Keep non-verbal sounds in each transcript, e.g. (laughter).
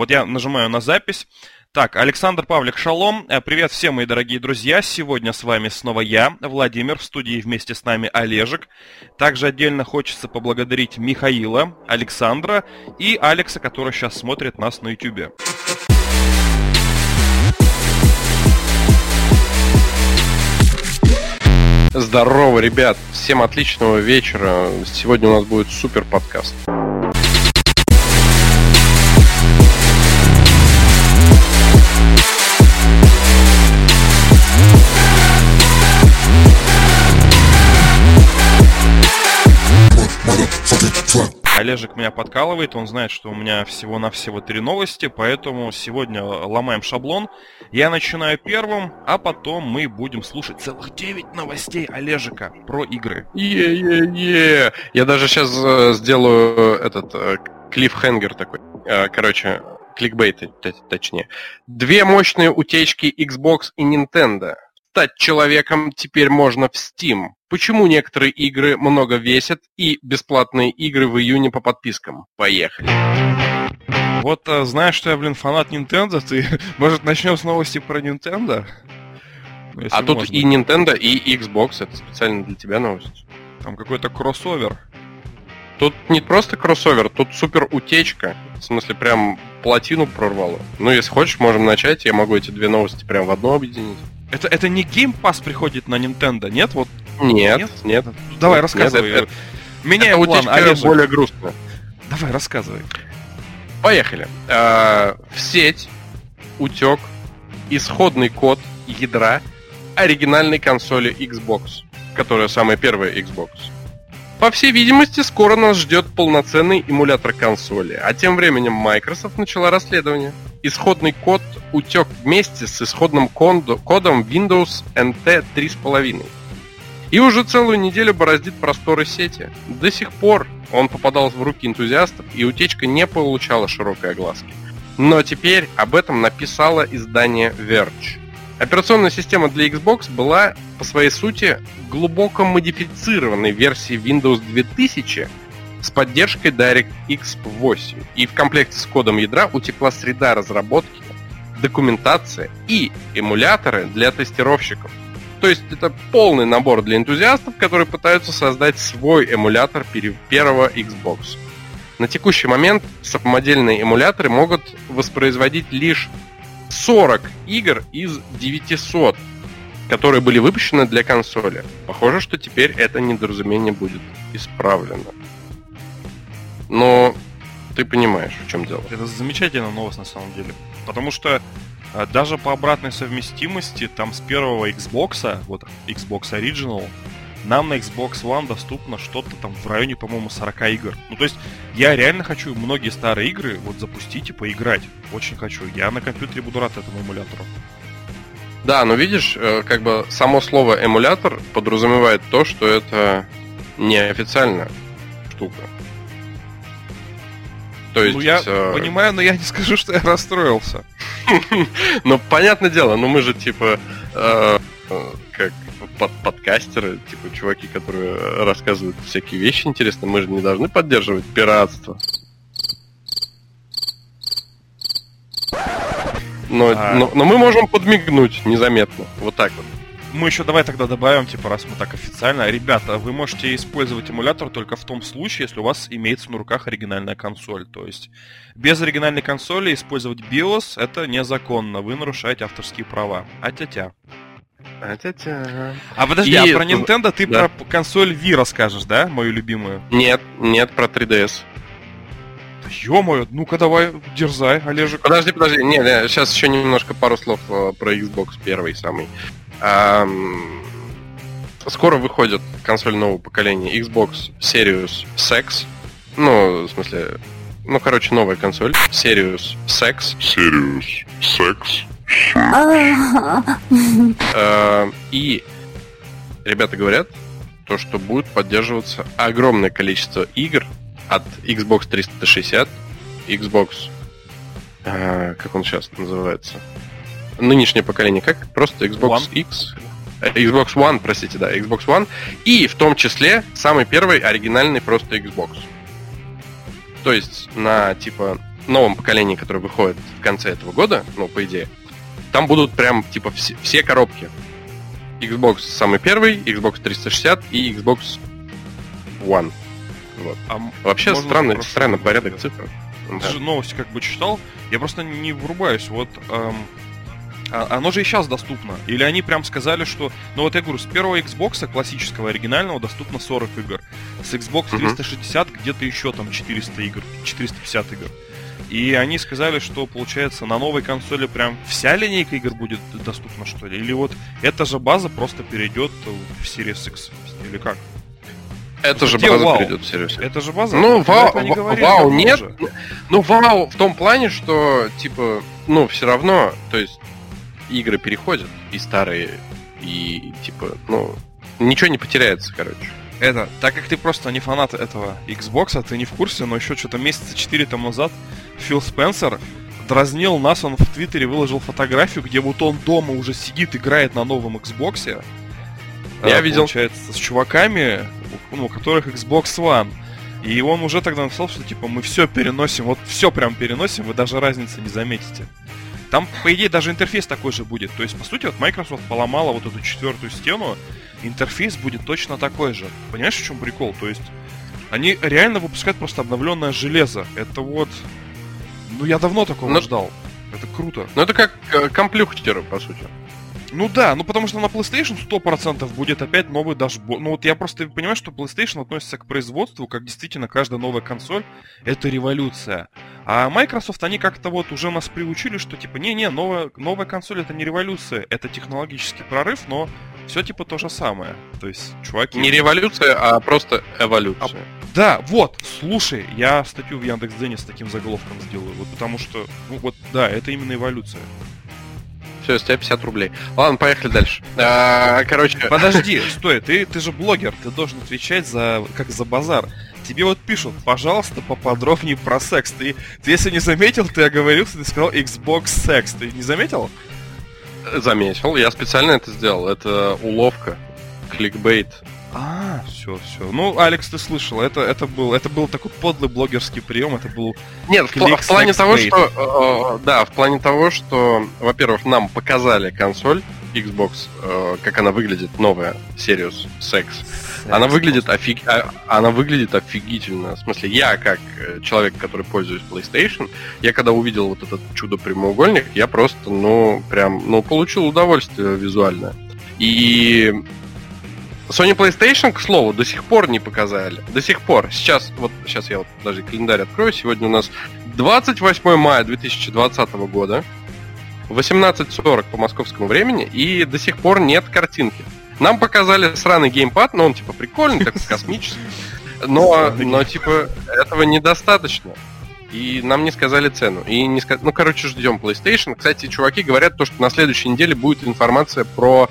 Вот я нажимаю на запись. Так, Александр Павлик, шалом. Э, привет всем, мои дорогие друзья. Сегодня с вами снова я, Владимир, в студии вместе с нами Олежек. Также отдельно хочется поблагодарить Михаила, Александра и Алекса, который сейчас смотрит нас на YouTube. Здорово, ребят! Всем отличного вечера. Сегодня у нас будет супер подкаст. Олежек меня подкалывает, он знает, что у меня всего-навсего три новости, поэтому сегодня ломаем шаблон. Я начинаю первым, а потом мы будем слушать целых 9 новостей Олежика про игры. Е-е-е! Я даже сейчас э, сделаю этот э, клиффхенгер такой. Э, короче, кликбейт, точнее. Две мощные утечки Xbox и Nintendo. Стать человеком теперь можно в Steam. Почему некоторые игры много весят и бесплатные игры в июне по подпискам? Поехали. Вот э, знаешь, что я, блин, фанат Nintendo, ты, (laughs) может, начнем с новости про Nintendo? Ну, а тут можно. и Nintendo, и Xbox, это специально для тебя новость. Там какой-то кроссовер. Тут не просто кроссовер, тут супер утечка. В смысле, прям плотину прорвало. Ну, если хочешь, можем начать. Я могу эти две новости прям в одно объединить. Это, это не Game Pass приходит на Nintendo, нет? Вот. Нет, нет. нет. Давай, нет, рассказывай. Нет, это, Меняем это план, Олежек. более грустно. Давай, рассказывай. Поехали. Э, в сеть утек исходный код ядра оригинальной консоли Xbox, которая самая первая Xbox. По всей видимости, скоро нас ждет полноценный эмулятор консоли, а тем временем Microsoft начала расследование. Исходный код утек вместе с исходным кодом Windows NT 3.5. И уже целую неделю бороздит просторы сети. До сих пор он попадал в руки энтузиастов, и утечка не получала широкой огласки. Но теперь об этом написало издание Verge. Операционная система для Xbox была по своей сути глубоко модифицированной версией Windows 2000 с поддержкой DirectX 8. И в комплекте с кодом ядра утекла среда разработки, документация и эмуляторы для тестировщиков. То есть это полный набор для энтузиастов, которые пытаются создать свой эмулятор первого Xbox. На текущий момент самодельные эмуляторы могут воспроизводить лишь 40 игр из 900, которые были выпущены для консоли. Похоже, что теперь это недоразумение будет исправлено. Но ты понимаешь, в чем дело. Это замечательная новость на самом деле. Потому что а, даже по обратной совместимости, там с первого Xbox, вот Xbox Original, нам на Xbox One доступно что-то там в районе, по-моему, 40 игр. Ну, то есть, я реально хочу многие старые игры вот запустить и поиграть. Очень хочу. Я на компьютере буду рад этому эмулятору. Да, но видишь, э, как бы само слово эмулятор подразумевает то, что это неофициальная штука. То есть, ну, я э... понимаю, но я не скажу, что я расстроился. (laughs) Ну, понятное дело, но мы же типа э, э, как под подкастеры, типа чуваки, которые рассказывают всякие вещи интересные, мы же не должны поддерживать пиратство. Но, а... но, но мы можем подмигнуть незаметно. Вот так вот. Мы еще давай тогда добавим, типа, раз мы так официально. Ребята, вы можете использовать эмулятор только в том случае, если у вас имеется на руках оригинальная консоль. То есть без оригинальной консоли использовать BIOS это незаконно. Вы нарушаете авторские права. А-тя-тя. А-тя-тя. А подожди, а И... а про Nintendo ты да. про консоль Wii расскажешь, да, мою любимую? Нет, нет, про 3DS. Ё-моё, ну-ка давай, дерзай, Олежек. Подожди, подожди, не, не, сейчас еще немножко пару слов э, про Xbox первый самый. Эм, скоро выходит консоль нового поколения Xbox Series X. Ну, в смысле, ну, короче, новая консоль. Series X. Series X. Э, и ребята говорят, то, что будет поддерживаться огромное количество игр от Xbox 360, Xbox, э, как он сейчас называется, нынешнее поколение, как просто Xbox One. X, Xbox One, простите, да, Xbox One, и в том числе самый первый оригинальный просто Xbox. То есть на типа новом поколении, которое выходит в конце этого года, ну, по идее, там будут прям, типа, все, все коробки. Xbox самый первый, Xbox 360 и Xbox One. Вот. А Вообще странный, вопрос? странный порядок цифр. Ты Да. же новости как бы читал. Я просто не врубаюсь. Вот эм, а- оно же и сейчас доступно. Или они прям сказали, что... Ну вот я говорю, с первого Xbox классического, оригинального, доступно 40 игр. С Xbox Мгм. 360 где-то еще там 400 игр, 450 игр. И они сказали, что, получается, на новой консоли прям вся линейка игр будет доступна, что ли? Или вот эта же база просто перейдет в Series X? Или как? Это же база вау? перейдет в Series X. Это же база? Ну, вау, ва- говорили вау нет. Ну, вау в том плане, что, типа, ну, все равно, то есть, игры переходят, и старые, и, типа, ну, ничего не потеряется, короче. Это, так как ты просто не фанат этого Xbox, ты не в курсе, но еще что-то месяца 4 тому назад Фил Спенсер дразнил нас, он в Твиттере выложил фотографию, где вот он дома уже сидит, играет на новом Xbox. Я э, видел. Получается, с чуваками, ну, у которых Xbox One. И он уже тогда написал, что типа мы все переносим, вот все прям переносим, вы даже разницы не заметите. Там, по идее, даже интерфейс такой же будет. То есть, по сути, вот Microsoft поломала вот эту четвертую стену, интерфейс будет точно такой же. Понимаешь, в чем прикол? То есть, они реально выпускают просто обновленное железо. Это вот... Ну, я давно такого Ну- ждал. Это круто. Ну, это как э, комплюхтеры, по сути. Ну да, ну потому что на PlayStation 100% будет опять новый дашборд. Ну вот я просто понимаю, что PlayStation относится к производству, как действительно каждая новая консоль — это революция. А Microsoft, они как-то вот уже нас приучили, что типа, не-не, новая, новая консоль — это не революция, это технологический прорыв, но все типа то же самое. То есть, чуваки... Не революция, а просто эволюция. Да, вот, слушай, я статью в Яндекс.Дзене с таким заголовком сделаю, вот потому что, ну вот, да, это именно эволюция. Все, с тебя 50 рублей. Ладно, поехали дальше. А, короче, Подожди, (laughs) стой, ты, ты же блогер, ты должен отвечать за как за базар. Тебе вот пишут, пожалуйста, поподробнее про секс. Ты, ты если не заметил, ты оговорился, ты сказал Xbox секс. Ты не заметил? Заметил, я специально это сделал. Это уловка, кликбейт. А, все, все. Ну, Алекс, ты слышал, это, это был, это был такой подлый блогерский прием, это был. Нет, в, в плане того, что... э, да, в плане того, что, во-первых, нам показали консоль Xbox, э, как она выглядит, новая, Serious Sex. Она выглядит, офиг... а- она выглядит офигительно. В смысле, я как э, человек, который пользуюсь PlayStation, я когда увидел вот этот чудо-прямоугольник, я просто, ну, прям, ну, получил удовольствие визуальное. И Sony PlayStation, к слову, до сих пор не показали. До сих пор. Сейчас, вот сейчас я вот даже календарь открою. Сегодня у нас 28 мая 2020 года. 18.40 по московскому времени, и до сих пор нет картинки. Нам показали сраный геймпад, но он типа прикольный, такой космический. Но, но типа этого недостаточно. И нам не сказали цену. И не ска- Ну, короче, ждем PlayStation. Кстати, чуваки говорят, то, что на следующей неделе будет информация про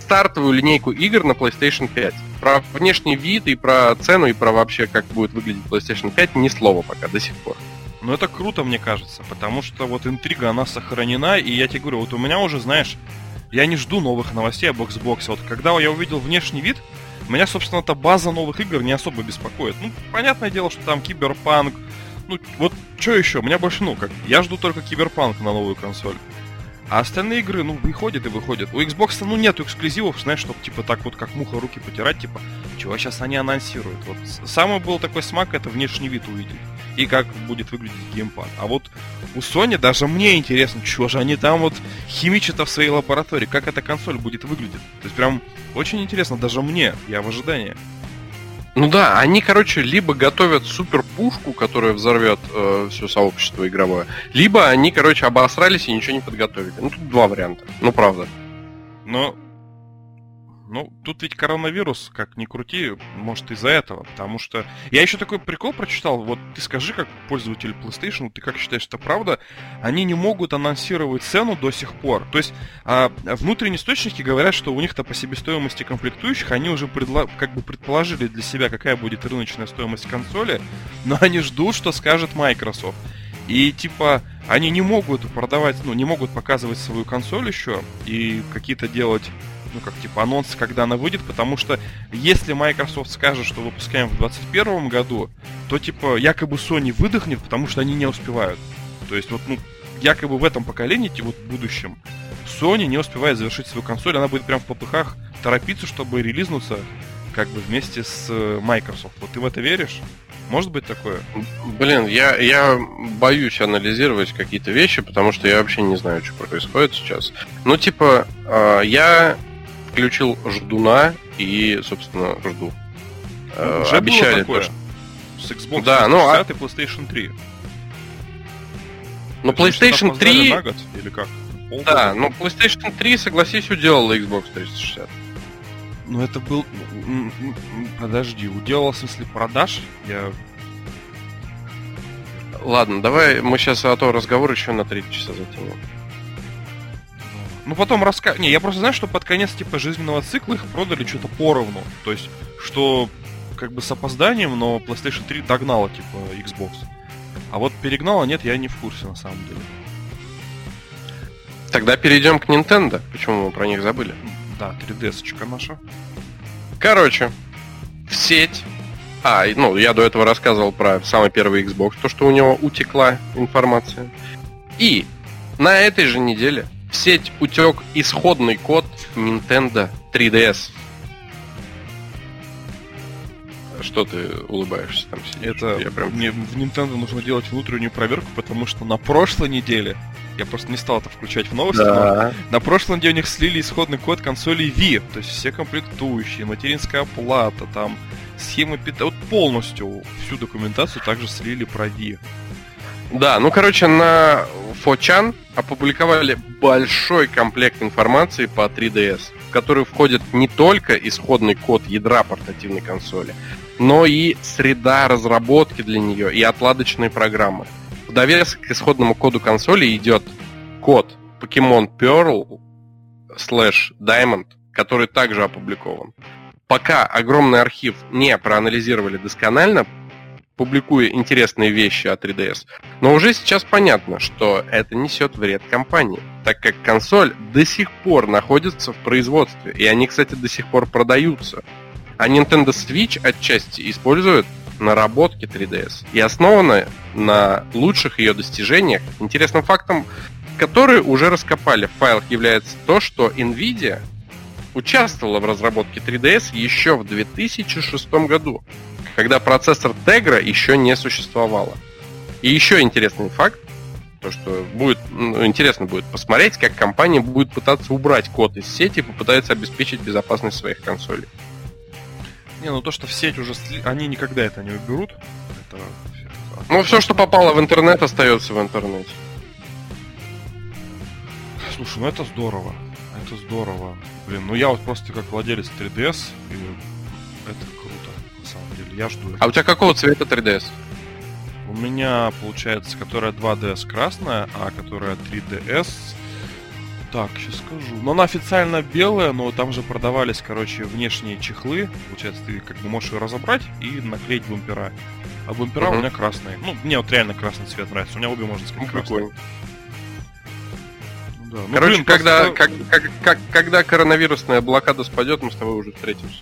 стартовую линейку игр на PlayStation 5. Про внешний вид и про цену, и про вообще, как будет выглядеть PlayStation 5, ни слова пока, до сих пор. Ну, это круто, мне кажется, потому что вот интрига, она сохранена, и я тебе говорю, вот у меня уже, знаешь, я не жду новых новостей об Xbox. Вот когда я увидел внешний вид, меня, собственно, эта база новых игр не особо беспокоит. Ну, понятное дело, что там Киберпанк, ну, вот что еще? Меня больше, ну, как, я жду только Киберпанк на новую консоль. А остальные игры, ну, выходят и выходят. У Xbox, ну, нету эксклюзивов, знаешь, чтобы, типа, так вот, как муха руки потирать, типа, чего сейчас они анонсируют. Вот самый был такой смак, это внешний вид увидеть. И как будет выглядеть геймпад. А вот у Sony даже мне интересно, что же они там вот химичат в своей лаборатории, как эта консоль будет выглядеть. То есть прям очень интересно, даже мне, я в ожидании. Ну да, они, короче, либо готовят супер пушку, которая взорвет э, все сообщество игровое, либо они, короче, обосрались и ничего не подготовили. Ну тут два варианта. Ну правда. Но, ну, тут ведь коронавирус, как ни крути, может из-за этого, потому что... Я еще такой прикол прочитал, вот ты скажи, как пользователь PlayStation, ты как считаешь, это правда? Они не могут анонсировать цену до сих пор. То есть а, внутренние источники говорят, что у них-то по себестоимости комплектующих они уже предла- как бы предположили для себя, какая будет рыночная стоимость консоли, но они ждут, что скажет Microsoft. И типа они не могут продавать, ну, не могут показывать свою консоль еще и какие-то делать ну, как типа анонс, когда она выйдет, потому что если Microsoft скажет, что выпускаем в 2021 году, то типа якобы Sony выдохнет, потому что они не успевают. То есть вот, ну, якобы в этом поколении, типа, вот в будущем, Sony не успевает завершить свою консоль, она будет прям в попыхах торопиться, чтобы релизнуться как бы вместе с э, Microsoft. Вот ты в это веришь? Может быть такое? Блин, я, я боюсь анализировать какие-то вещи, потому что я вообще не знаю, что происходит сейчас. Ну, типа, э, я включил ждуна и, собственно, жду. Э, Уже обещали было такое. С Xbox да, 360 ну, а... и PlayStation 3. Ну, PlayStation 3... На год, или как? Полгода? Да, ну PlayStation 3, согласись, уделала Xbox 360. Ну это был... Подожди, уделал в смысле продаж? Я... Ладно, давай мы сейчас а то разговор еще на 3 часа затянем. Ну потом раска... Не, я просто знаю, что под конец типа жизненного цикла их продали что-то поровну. То есть, что как бы с опозданием, но PlayStation 3 догнала типа Xbox. А вот перегнала нет, я не в курсе на самом деле. Тогда перейдем к Nintendo. Почему мы про них забыли? Да, 3DS-очка наша. Короче, в сеть. А, ну, я до этого рассказывал про самый первый Xbox, то, что у него утекла информация. И на этой же неделе в сеть утек исходный код Nintendo 3DS. Что ты улыбаешься там сидишь? Это я прям... мне в Nintendo нужно делать внутреннюю проверку, потому что на прошлой неделе я просто не стал это включать в новости, да. но на прошлой неделе у них слили исходный код консоли Wii, то есть все комплектующие, материнская плата, там схемы питания, вот полностью всю документацию также слили про Wii. Да, ну короче, на Фочан опубликовали большой комплект информации по 3DS, в который входит не только исходный код ядра портативной консоли, но и среда разработки для нее и отладочные программы. В довесок к исходному коду консоли идет код Pokemon Pearl slash Diamond, который также опубликован. Пока огромный архив не проанализировали досконально, публикуя интересные вещи о 3DS, но уже сейчас понятно, что это несет вред компании, так как консоль до сих пор находится в производстве, и они, кстати, до сих пор продаются. А Nintendo Switch отчасти использует наработки 3DS и основана на лучших ее достижениях. Интересным фактом, которые уже раскопали в файлах, является то, что Nvidia участвовала в разработке 3DS еще в 2006 году, когда процессор Tegra еще не существовало. И еще интересный факт, то что будет ну, интересно будет посмотреть, как компания будет пытаться убрать код из сети и попытается обеспечить безопасность своих консолей. Не, ну то, что в сеть уже сли... они никогда это не уберут. Это... Ну, все, что попало в интернет, остается в интернете. Слушай, ну это здорово. Это здорово. Блин, ну я вот просто как владелец 3DS, и это Я жду. А у тебя какого цвета 3DS? У меня, получается, которая 2DS красная, а которая 3DS так, сейчас скажу. Но она официально белая, но там же продавались, короче, внешние чехлы. Получается, ты как бы можешь ее разобрать и наклеить бампера. А бампера uh-huh. у меня красные. Ну, мне вот реально красный цвет нравится. У меня обе, можно сказать, ну, красные. Ну, да. ну, Короче, блин, когда, просто... как, как, как, когда коронавирусная блокада спадет, мы с тобой уже встретимся.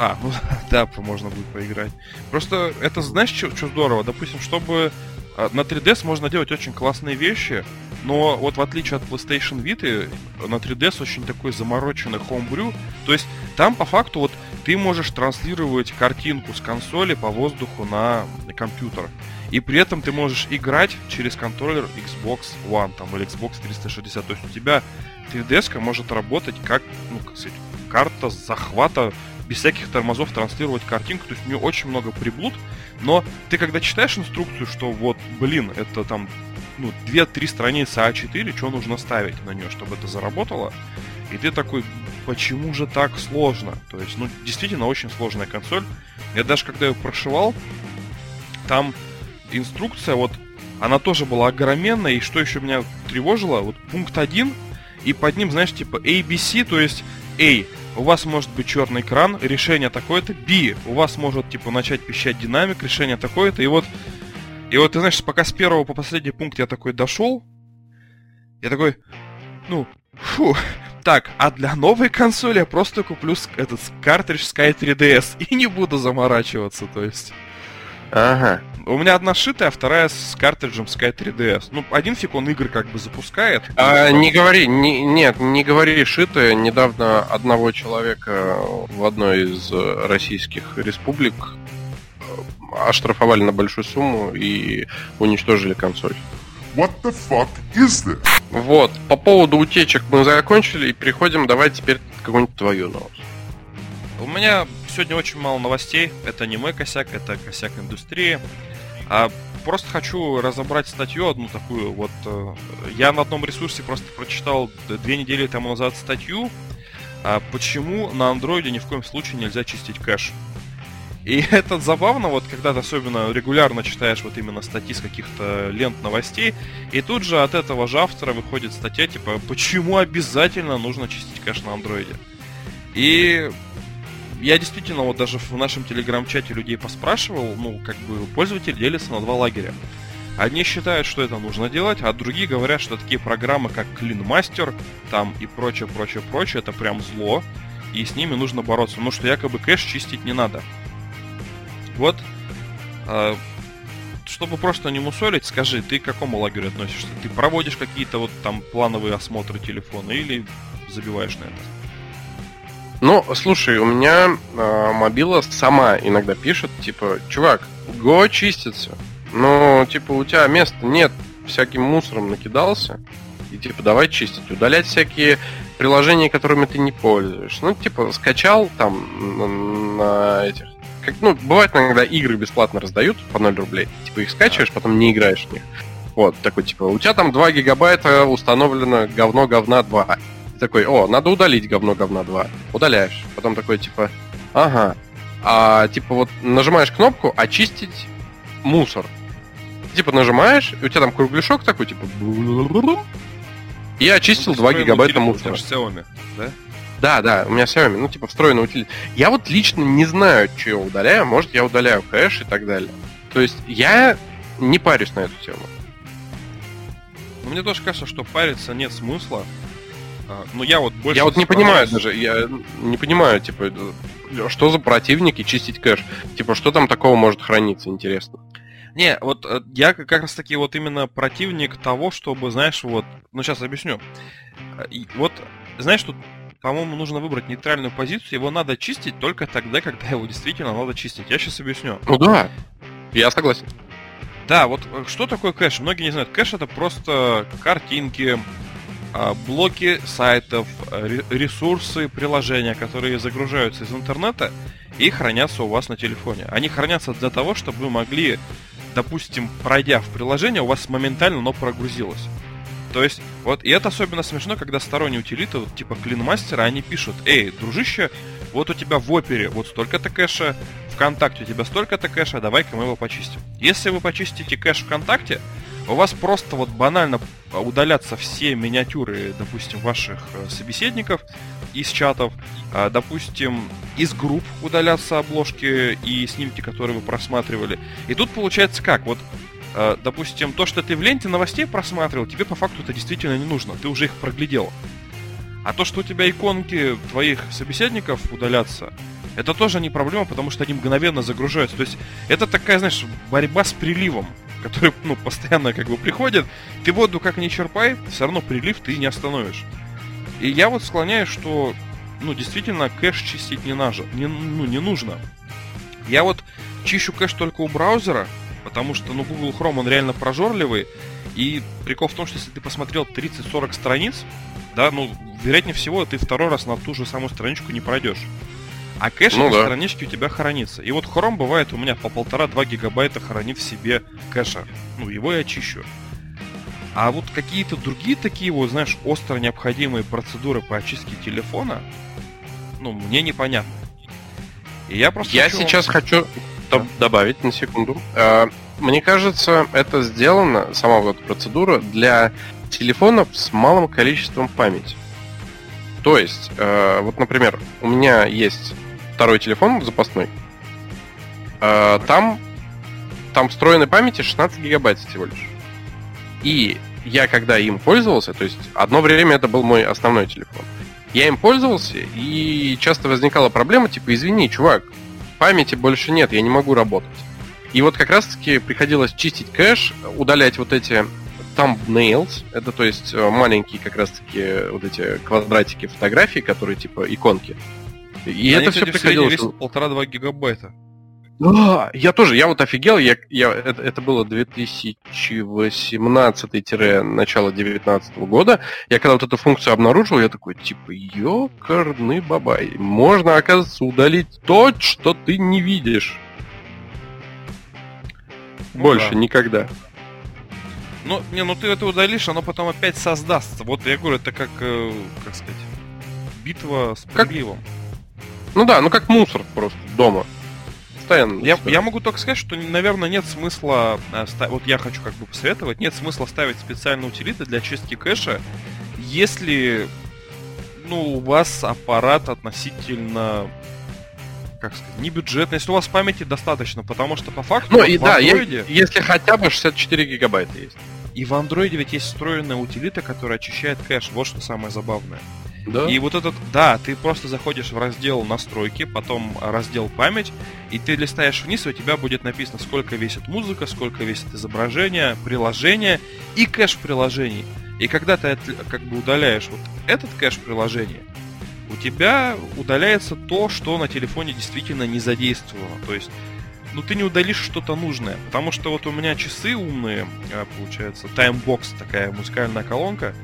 А, (laughs) ну да, можно будет поиграть. Просто это, знаешь, что здорово? Допустим, чтобы а, на 3DS можно делать очень классные вещи, но вот в отличие от PlayStation Vita, на 3DS очень такой замороченный homebrew. То есть там по факту вот ты можешь транслировать картинку с консоли по воздуху на компьютер. И при этом ты можешь играть через контроллер Xbox One там, или Xbox 360. То есть у тебя 3DS может работать как, ну, как сказать, карта захвата без всяких тормозов транслировать картинку. То есть у нее очень много приблуд. Но ты когда читаешь инструкцию, что вот, блин, это там ну, 2-3 страницы А4, что нужно ставить на нее, чтобы это заработало. И ты такой, почему же так сложно? То есть, ну, действительно очень сложная консоль. Я даже когда ее прошивал, там инструкция, вот, она тоже была огроменная, и что еще меня тревожило, вот пункт 1, и под ним, знаешь, типа ABC, то есть A, у вас может быть черный экран, решение такое-то, B, у вас может, типа, начать пищать динамик, решение такое-то, и вот и вот, ты знаешь, пока с первого по последний пункт я такой дошел, я такой, ну, фу, (laughs) так, а для новой консоли я просто куплю этот картридж Sky 3DS и не буду заморачиваться, то есть. Ага. У меня одна шитая, а вторая с картриджем Sky 3DS. Ну, один фиг он игры как бы запускает. А, не говори, не, нет, не говори шитая. Недавно одного человека в одной из российских республик э, оштрафовали на большую сумму и уничтожили консоль. What the fuck is this? Вот, по поводу утечек мы закончили и переходим, давай теперь какую-нибудь твою новость. У меня сегодня очень мало новостей. Это не мой косяк, это косяк индустрии. А просто хочу разобрать статью одну такую. Вот э, я на одном ресурсе просто прочитал две недели тому назад статью, а почему на андроиде ни в коем случае нельзя чистить кэш. И (laughs) это забавно, вот когда ты особенно регулярно читаешь вот именно статьи с каких-то лент новостей, и тут же от этого же автора выходит статья, типа, почему обязательно нужно чистить кэш на андроиде. И я действительно вот даже в нашем телеграм-чате людей поспрашивал, ну, как бы пользователи делятся на два лагеря. Одни считают, что это нужно делать, а другие говорят, что такие программы, как Clean Master, там и прочее, прочее, прочее, это прям зло, и с ними нужно бороться. Ну, что якобы кэш чистить не надо. Вот, э, чтобы просто не мусолить, скажи, ты к какому лагерю относишься? Ты проводишь какие-то вот там плановые осмотры телефона или забиваешь на это? Ну, слушай, у меня э, мобила сама иногда пишет, типа, чувак, го чистится. Ну, типа, у тебя места нет, всяким мусором накидался. И типа, давай чистить. Удалять всякие приложения, которыми ты не пользуешься. Ну, типа, скачал там на, на этих. Как, ну, бывает иногда игры бесплатно раздают по 0 рублей. Типа их скачиваешь, потом не играешь в них. Вот, такой, типа, у тебя там 2 гигабайта установлено говно говна 2 такой, о, надо удалить говно говна 2. Удаляешь. Потом такой, типа, ага. А типа вот нажимаешь кнопку очистить мусор. Типа нажимаешь, и у тебя там кругляшок такой, типа... И очистил 2 гигабайта мусора. Xiaomi, да? Да, да, у меня Xiaomi, ну, типа, встроенный утилит. Я вот лично не знаю, что я удаляю. Может, я удаляю кэш и так далее. То есть, я не парюсь на эту тему. Мне тоже кажется, что париться нет смысла. А, ну, я вот больше... Я вот не понимаю даже, я не понимаю, типа, что за противники чистить кэш? Типа, что там такого может храниться, интересно? Не, вот э, я как раз таки вот именно противник того, чтобы, знаешь, вот, ну сейчас объясню. Э, вот, знаешь, тут, по-моему, нужно выбрать нейтральную позицию, его надо чистить только тогда, когда его действительно надо чистить. Я сейчас объясню. Ну да, я согласен. Да, вот э, что такое кэш? Многие не знают. Кэш это просто картинки, блоки сайтов, ресурсы, приложения, которые загружаются из интернета и хранятся у вас на телефоне. Они хранятся для того, чтобы вы могли, допустим, пройдя в приложение, у вас моментально оно прогрузилось. То есть, вот, и это особенно смешно, когда сторонние утилиты, вот, типа клинмастера, они пишут, эй, дружище, вот у тебя в опере вот столько-то кэша, ВКонтакте у тебя столько-то кэша, давай-ка мы его почистим. Если вы почистите кэш ВКонтакте, у вас просто вот банально удалятся все миниатюры, допустим, ваших э, собеседников из чатов, а, допустим, из групп удалятся обложки и снимки, которые вы просматривали. И тут получается как? Вот э, допустим, то, что ты в ленте новостей просматривал, тебе по факту это действительно не нужно, ты уже их проглядел. А то, что у тебя иконки твоих собеседников удалятся, это тоже не проблема, потому что они мгновенно загружаются. То есть это такая, знаешь, борьба с приливом который ну, постоянно как бы приходит, ты воду как не черпай, все равно прилив ты не остановишь. И я вот склоняюсь, что ну, действительно, кэш чистить не, нажа, не, ну, не нужно. Я вот чищу кэш только у браузера, потому что, ну, Google Chrome, он реально прожорливый, и прикол в том, что если ты посмотрел 30-40 страниц, да, ну, вероятнее всего, ты второй раз на ту же самую страничку не пройдешь. А кэш ну, да. странички у тебя хранится. И вот Chrome бывает у меня по полтора-два гигабайта хранит в себе кэша. Ну, его я чищу. А вот какие-то другие такие вот, знаешь, остро необходимые процедуры по очистке телефона, ну, мне непонятно. И я просто Я хочу сейчас вам... хочу да. добавить на секунду. А, мне кажется, это сделано, сама вот эта процедура, для телефонов с малым количеством памяти. То есть, э, вот, например, у меня есть второй телефон запасной, э, там, там встроенной памяти 16 гигабайт всего лишь. И я когда им пользовался, то есть одно время это был мой основной телефон. Я им пользовался, и часто возникала проблема, типа, извини, чувак, памяти больше нет, я не могу работать. И вот как раз-таки приходилось чистить кэш, удалять вот эти thumbnails, это то есть э, маленькие как раз-таки вот эти квадратики фотографий, которые типа иконки. И Они, это все приходилось... полтора-два гигабайта. Да, я тоже, я вот офигел, я, я, это, это было 2018-начало 2019 года. Я когда вот эту функцию обнаружил, я такой, типа, ёкарный бабай. Можно, оказывается, удалить то, что ты не видишь. Ну, Больше да. никогда. Ну, не, ну ты это удалишь, оно потом опять создастся. Вот я говорю, это как, э, как сказать, битва с приливом. Ну да, ну как мусор просто дома постоянно. Я, я могу только сказать, что, наверное, нет смысла, э, вот я хочу как бы посоветовать, нет смысла ставить специальные утилиты для чистки кэша, если ну, у вас аппарат относительно как сказать, не бюджетный, если у вас памяти достаточно, потому что по факту ну, и в да, Android... если хотя бы 64 гигабайта есть. И в андроиде ведь есть встроенная утилита, которая очищает кэш. Вот что самое забавное. Да? И вот этот, да, ты просто заходишь в раздел настройки, потом раздел память, и ты листаешь вниз, и у тебя будет написано, сколько весит музыка, сколько весит изображение, приложение и кэш приложений. И когда ты как бы удаляешь вот этот кэш приложения, у тебя удаляется то, что на телефоне действительно не задействовано. То есть, ну ты не удалишь что-то нужное. Потому что вот у меня часы умные, а, получается, Timebox, такая музыкальная колонка,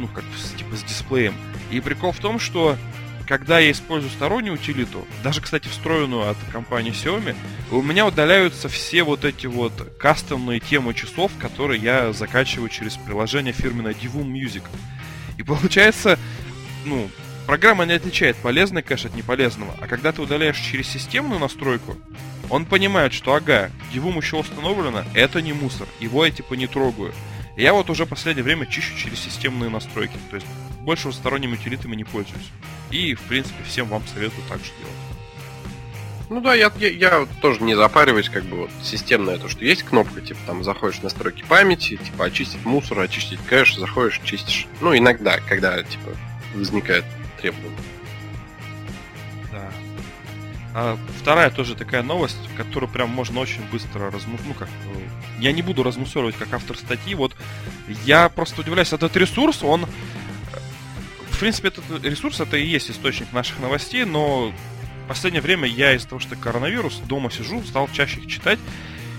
ну, как типа с дисплеем. И прикол в том, что когда я использую стороннюю утилиту, даже, кстати, встроенную от компании Xiaomi, у меня удаляются все вот эти вот кастомные темы часов, которые я закачиваю через приложение фирменное Divum Music. И получается, ну, программа не отличает полезный кэш от неполезного. А когда ты удаляешь через системную настройку, он понимает, что ага, Divum еще установлено, это не мусор, его я типа не трогаю. Я вот уже в последнее время чищу через системные настройки. То есть больше сторонними утилитами не пользуюсь. И, в принципе, всем вам советую так же делать. Ну да, я, я, я тоже не запариваюсь, как бы вот системное то, что есть кнопка, типа там заходишь в настройки памяти, типа очистить мусор, очистить кэш, заходишь, чистишь. Ну, иногда, когда, типа, возникает требование. А вторая тоже такая новость, которую прям можно очень быстро размусорить. Ну как, э, я не буду размусоривать как автор статьи. Вот я просто удивляюсь, этот ресурс, он... В принципе, этот ресурс это и есть источник наших новостей, но в последнее время я из-за того, что коронавирус, дома сижу, стал чаще их читать.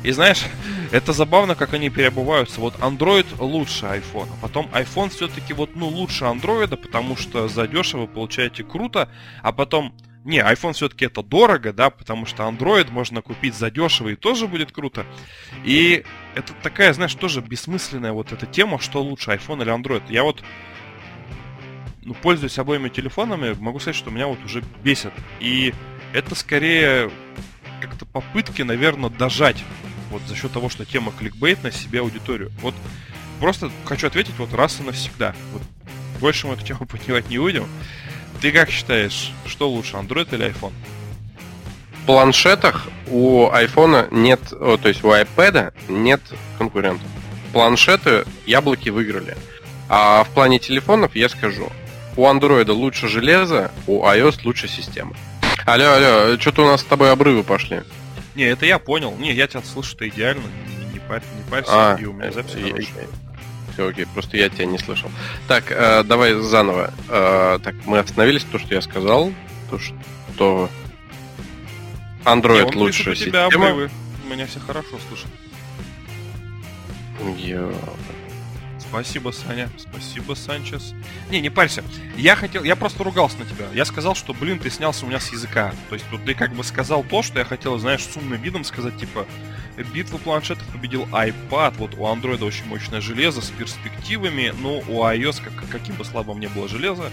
И знаешь, (laughs) это забавно, как они переобуваются. Вот Android лучше iPhone, а потом iPhone все-таки вот, ну, лучше Android, потому что за дешево получаете круто, а потом не, iPhone все-таки это дорого, да, потому что Android можно купить задешево и тоже будет круто. И это такая, знаешь, тоже бессмысленная вот эта тема, что лучше, iPhone или Android. Я вот ну, пользуюсь обоими телефонами, могу сказать, что меня вот уже бесит. И это скорее как-то попытки, наверное, дожать вот за счет того, что тема кликбейт на себе аудиторию. Вот просто хочу ответить вот раз и навсегда. Вот больше мы эту тему (laughs) поднимать не будем. Ты как считаешь, что лучше, Android или iPhone? В планшетах у iPhone нет, о, то есть у iPad нет конкурентов. Планшеты яблоки выиграли. А в плане телефонов я скажу, у Android лучше железо, у iOS лучше система. Алло, алло, что-то у нас с тобой обрывы пошли. Не, это я понял. Не, я тебя слышу-то идеально. Не, не, парь, не парься, а, и у меня запись я, хорошая. Все окей, просто я тебя не слышал. Так, э, давай заново. Э, так, мы остановились, то, что я сказал, то, что Android я лучше система. Обрывы. Меня все хорошо слышат. Йо. Спасибо, Саня. Спасибо, Санчес. Не, не парься. Я хотел, я просто ругался на тебя. Я сказал, что, блин, ты снялся у меня с языка. То есть, вот ты как бы сказал то, что я хотел, знаешь, с умным видом сказать, типа, битву планшетов победил iPad. Вот у Android очень мощное железо с перспективами. Но у iOS, как, каким бы слабым ни было железо,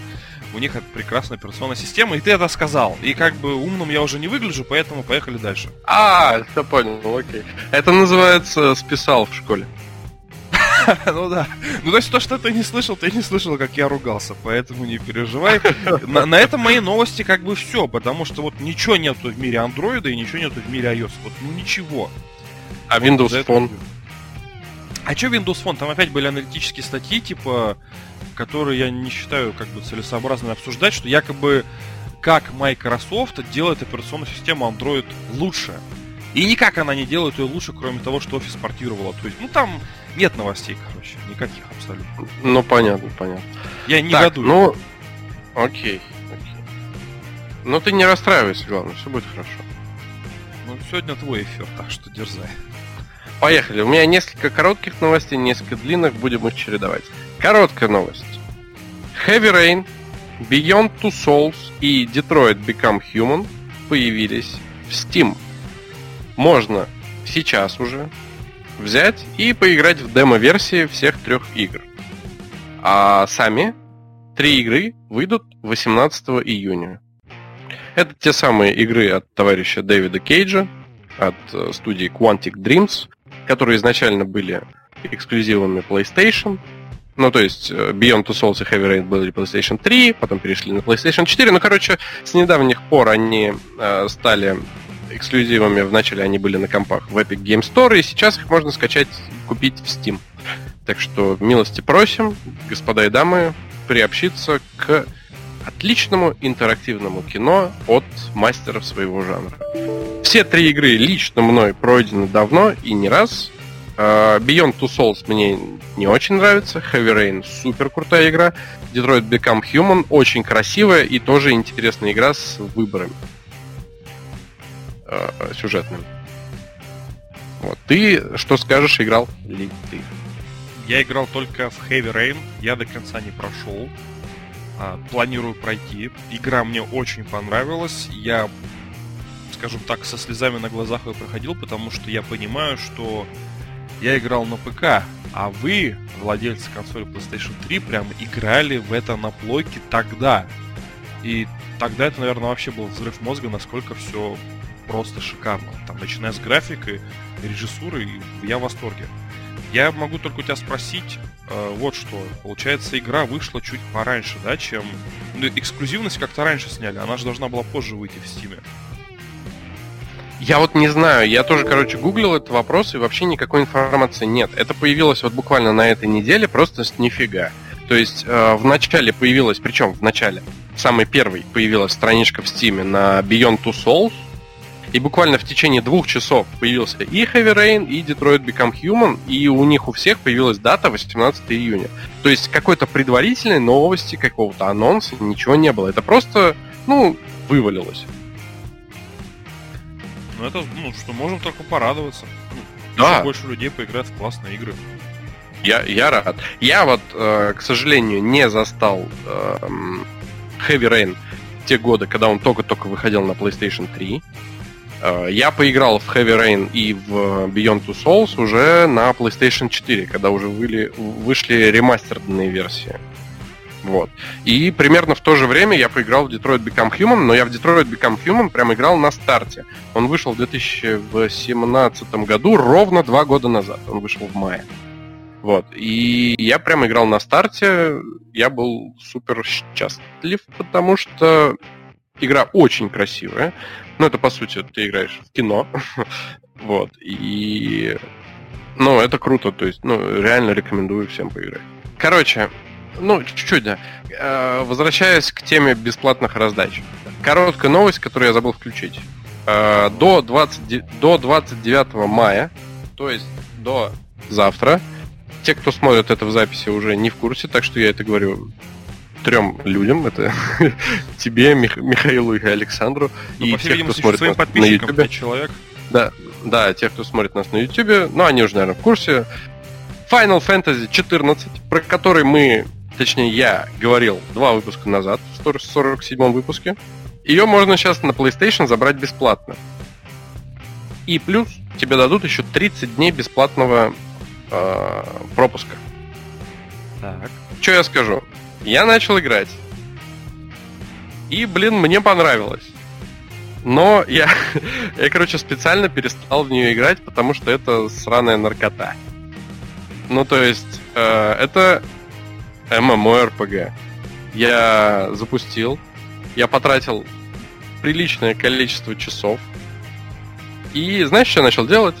у них это прекрасная операционная система. И ты это сказал. И как бы умным я уже не выгляжу, поэтому поехали дальше. А, все понял, окей. Это называется списал в школе. (laughs) ну да. Ну то есть то, что ты не слышал, ты не слышал, как я ругался, поэтому не переживай. На, на этом мои новости как бы все, потому что вот ничего нету в мире андроида и ничего нету в мире iOS. Вот ну ничего. А Windows Phone? А что Windows Phone? Там опять были аналитические статьи, типа, которые я не считаю как бы целесообразно обсуждать, что якобы как Microsoft делает операционную систему Android лучше. И никак она не делает ее лучше, кроме того, что офис портировала. То есть, ну там нет новостей, короче, никаких абсолютно. Ну, понятно, понятно. Я не Так, ну, окей, окей. Ну, ты не расстраивайся, главное, все будет хорошо. Ну, сегодня твой эфир, так что дерзай. Поехали. У меня несколько коротких новостей, несколько длинных, будем их чередовать. Короткая новость. Heavy Rain, Beyond Two Souls и Detroit Become Human появились в Steam. Можно сейчас уже взять и поиграть в демо-версии всех трех игр. А сами три игры выйдут 18 июня. Это те самые игры от товарища Дэвида Кейджа, от э, студии Quantic Dreams, которые изначально были эксклюзивами PlayStation. Ну, то есть э, Beyond Two Souls и Heavy Rain были PlayStation 3, потом перешли на PlayStation 4. Ну, короче, с недавних пор они э, стали эксклюзивами. Вначале они были на компах в Epic Game Store, и сейчас их можно скачать, купить в Steam. Так что милости просим, господа и дамы, приобщиться к отличному интерактивному кино от мастеров своего жанра. Все три игры лично мной пройдены давно и не раз. А, Beyond Two Souls мне не очень нравится. Heavy Rain супер крутая игра. Detroit Become Human очень красивая и тоже интересная игра с выборами э, сюжетными. Вот. Ты что скажешь, играл ли ты? Я играл только в Heavy Rain, я до конца не прошел. А, планирую пройти. Игра мне очень понравилась. Я, скажем так, со слезами на глазах ее проходил, потому что я понимаю, что я играл на ПК, а вы, владельцы консоли PlayStation 3, прям играли в это на плойке тогда. И тогда это, наверное, вообще был взрыв мозга, насколько все просто шикарно. Там, начиная с графикой, режиссуры, я в восторге. Я могу только у тебя спросить, э, вот что. Получается, игра вышла чуть пораньше, да, чем... Ну, эксклюзивность как-то раньше сняли, она же должна была позже выйти в Стиме. Я вот не знаю, я тоже, короче, гуглил этот вопрос, и вообще никакой информации нет. Это появилось вот буквально на этой неделе, просто с нифига. То есть э, в начале появилась, причем в начале, самый первый появилась страничка в Стиме на Beyond Two Souls, и буквально в течение двух часов появился и Heavy Rain, и Detroit Become Human, и у них у всех появилась дата 18 июня. То есть какой-то предварительной новости, какого-то анонса, ничего не было. Это просто, ну, вывалилось. Ну, это, ну, что, можем только порадоваться. Ну, Да. больше людей поиграть в классные игры. Я, я рад. Я вот, э, к сожалению, не застал э, Heavy Rain те годы, когда он только-только выходил на PlayStation 3. Э, Я поиграл в Heavy Rain и в Beyond Two Souls уже на PlayStation 4, когда уже выли- вышли ремастерные версии. Вот. И примерно в то же время я поиграл в Detroit Become Human, но я в Detroit Become Human прям играл на старте. Он вышел в 2017 году, ровно два года назад. Он вышел в мае. Вот. И я прям играл на старте. Я был супер счастлив, потому что игра очень красивая. Ну, это по сути, ты играешь в кино. (laughs) вот. И. Ну, это круто. То есть, ну, реально рекомендую всем поиграть. Короче, ну, чуть-чуть, да. Э, Возвращаясь к теме бесплатных раздач. Короткая новость, которую я забыл включить. Э, До, 20, де- до 29 мая, то есть до завтра, те, кто смотрит это в записи, уже не в курсе, так что я это говорю трем людям. Это (laughs) тебе, Мих- Михаилу и Александру. Ну, и по всей те, кто видимости, смотрит своим нас на пять человек. Да, да, те, кто смотрит нас на YouTube, ну, они уже, наверное, в курсе. Final Fantasy 14, про который мы, точнее, я говорил два выпуска назад, в 47 выпуске. Ее можно сейчас на PlayStation забрать бесплатно. И плюс тебе дадут еще 30 дней бесплатного э, пропуска. Так. Что я скажу? Я начал играть. И, блин, мне понравилось. Но я, (laughs) я, короче, специально перестал в нее играть, потому что это сраная наркота. Ну, то есть, э, это MMORPG. Я запустил, я потратил приличное количество часов. И знаешь, что я начал делать?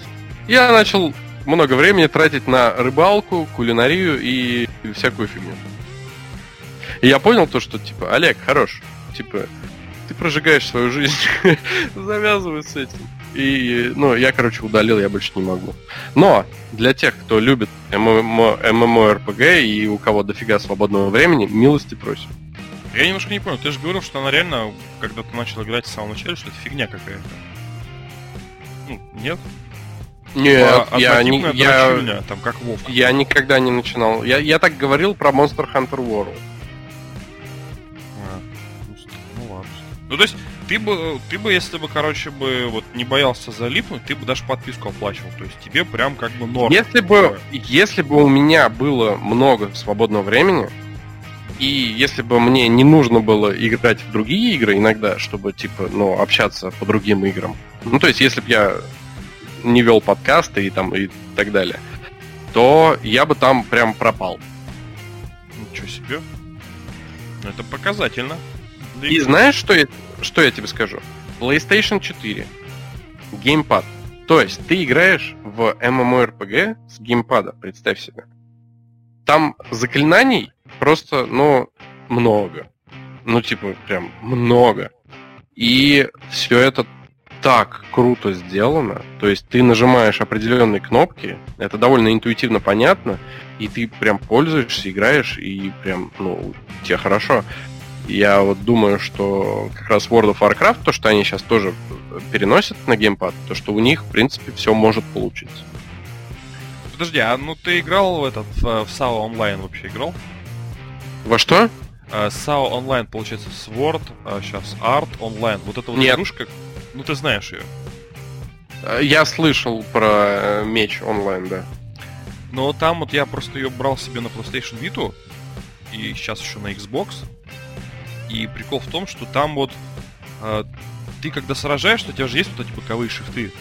Я начал много времени тратить на рыбалку, кулинарию и всякую фигню. И я понял то, что, типа, Олег, хорош. Типа, ты прожигаешь свою жизнь, (laughs) завязывай с этим. И, ну, я, короче, удалил, я больше не могу. Но для тех, кто любит MMORPG и у кого дофига свободного времени, милости просим. Я немножко не понял, ты же говорил, что она реально, когда ты начал играть с самого начала, что это фигня какая-то. Ну, нет? Нет, Типа, я, не, я, там как Вов. я никогда не начинал. Я, я так говорил про Monster Hunter World. Ну то есть, ты бы, ты бы, если бы, короче, бы вот не боялся залипнуть, ты бы даже подписку оплачивал. То есть тебе прям как бы норм. Если бы, если бы у меня было много свободного времени, и если бы мне не нужно было играть в другие игры иногда, чтобы, типа, ну, общаться по другим играм, ну, то есть, если бы я не вел подкасты и там и так далее, то я бы там прям пропал. Ничего себе. Это показательно. И знаешь, что я, что я тебе скажу? PlayStation 4, геймпад. То есть ты играешь в MMORPG с геймпада, представь себе. Там заклинаний просто, ну, много. Ну, типа, прям много. И все это так круто сделано. То есть ты нажимаешь определенные кнопки, это довольно интуитивно понятно, и ты прям пользуешься, играешь, и прям, ну, тебе хорошо. Я вот думаю, что как раз World of Warcraft, то, что они сейчас тоже переносят на геймпад, то, что у них, в принципе, все может получиться. Подожди, а ну ты играл в этот, в, SAO онлайн вообще играл? Во что? А, SAO онлайн, получается, Sword, а, сейчас Art онлайн. Вот эта вот Нет. игрушка, ну ты знаешь ее. Э, Я слышал про э, меч онлайн, да. Но там вот я просто ее брал себе на PlayStation Vita и сейчас еще на Xbox. И прикол в том, что там вот э, ты когда сражаешься, у тебя же есть вот эти боковые шифты.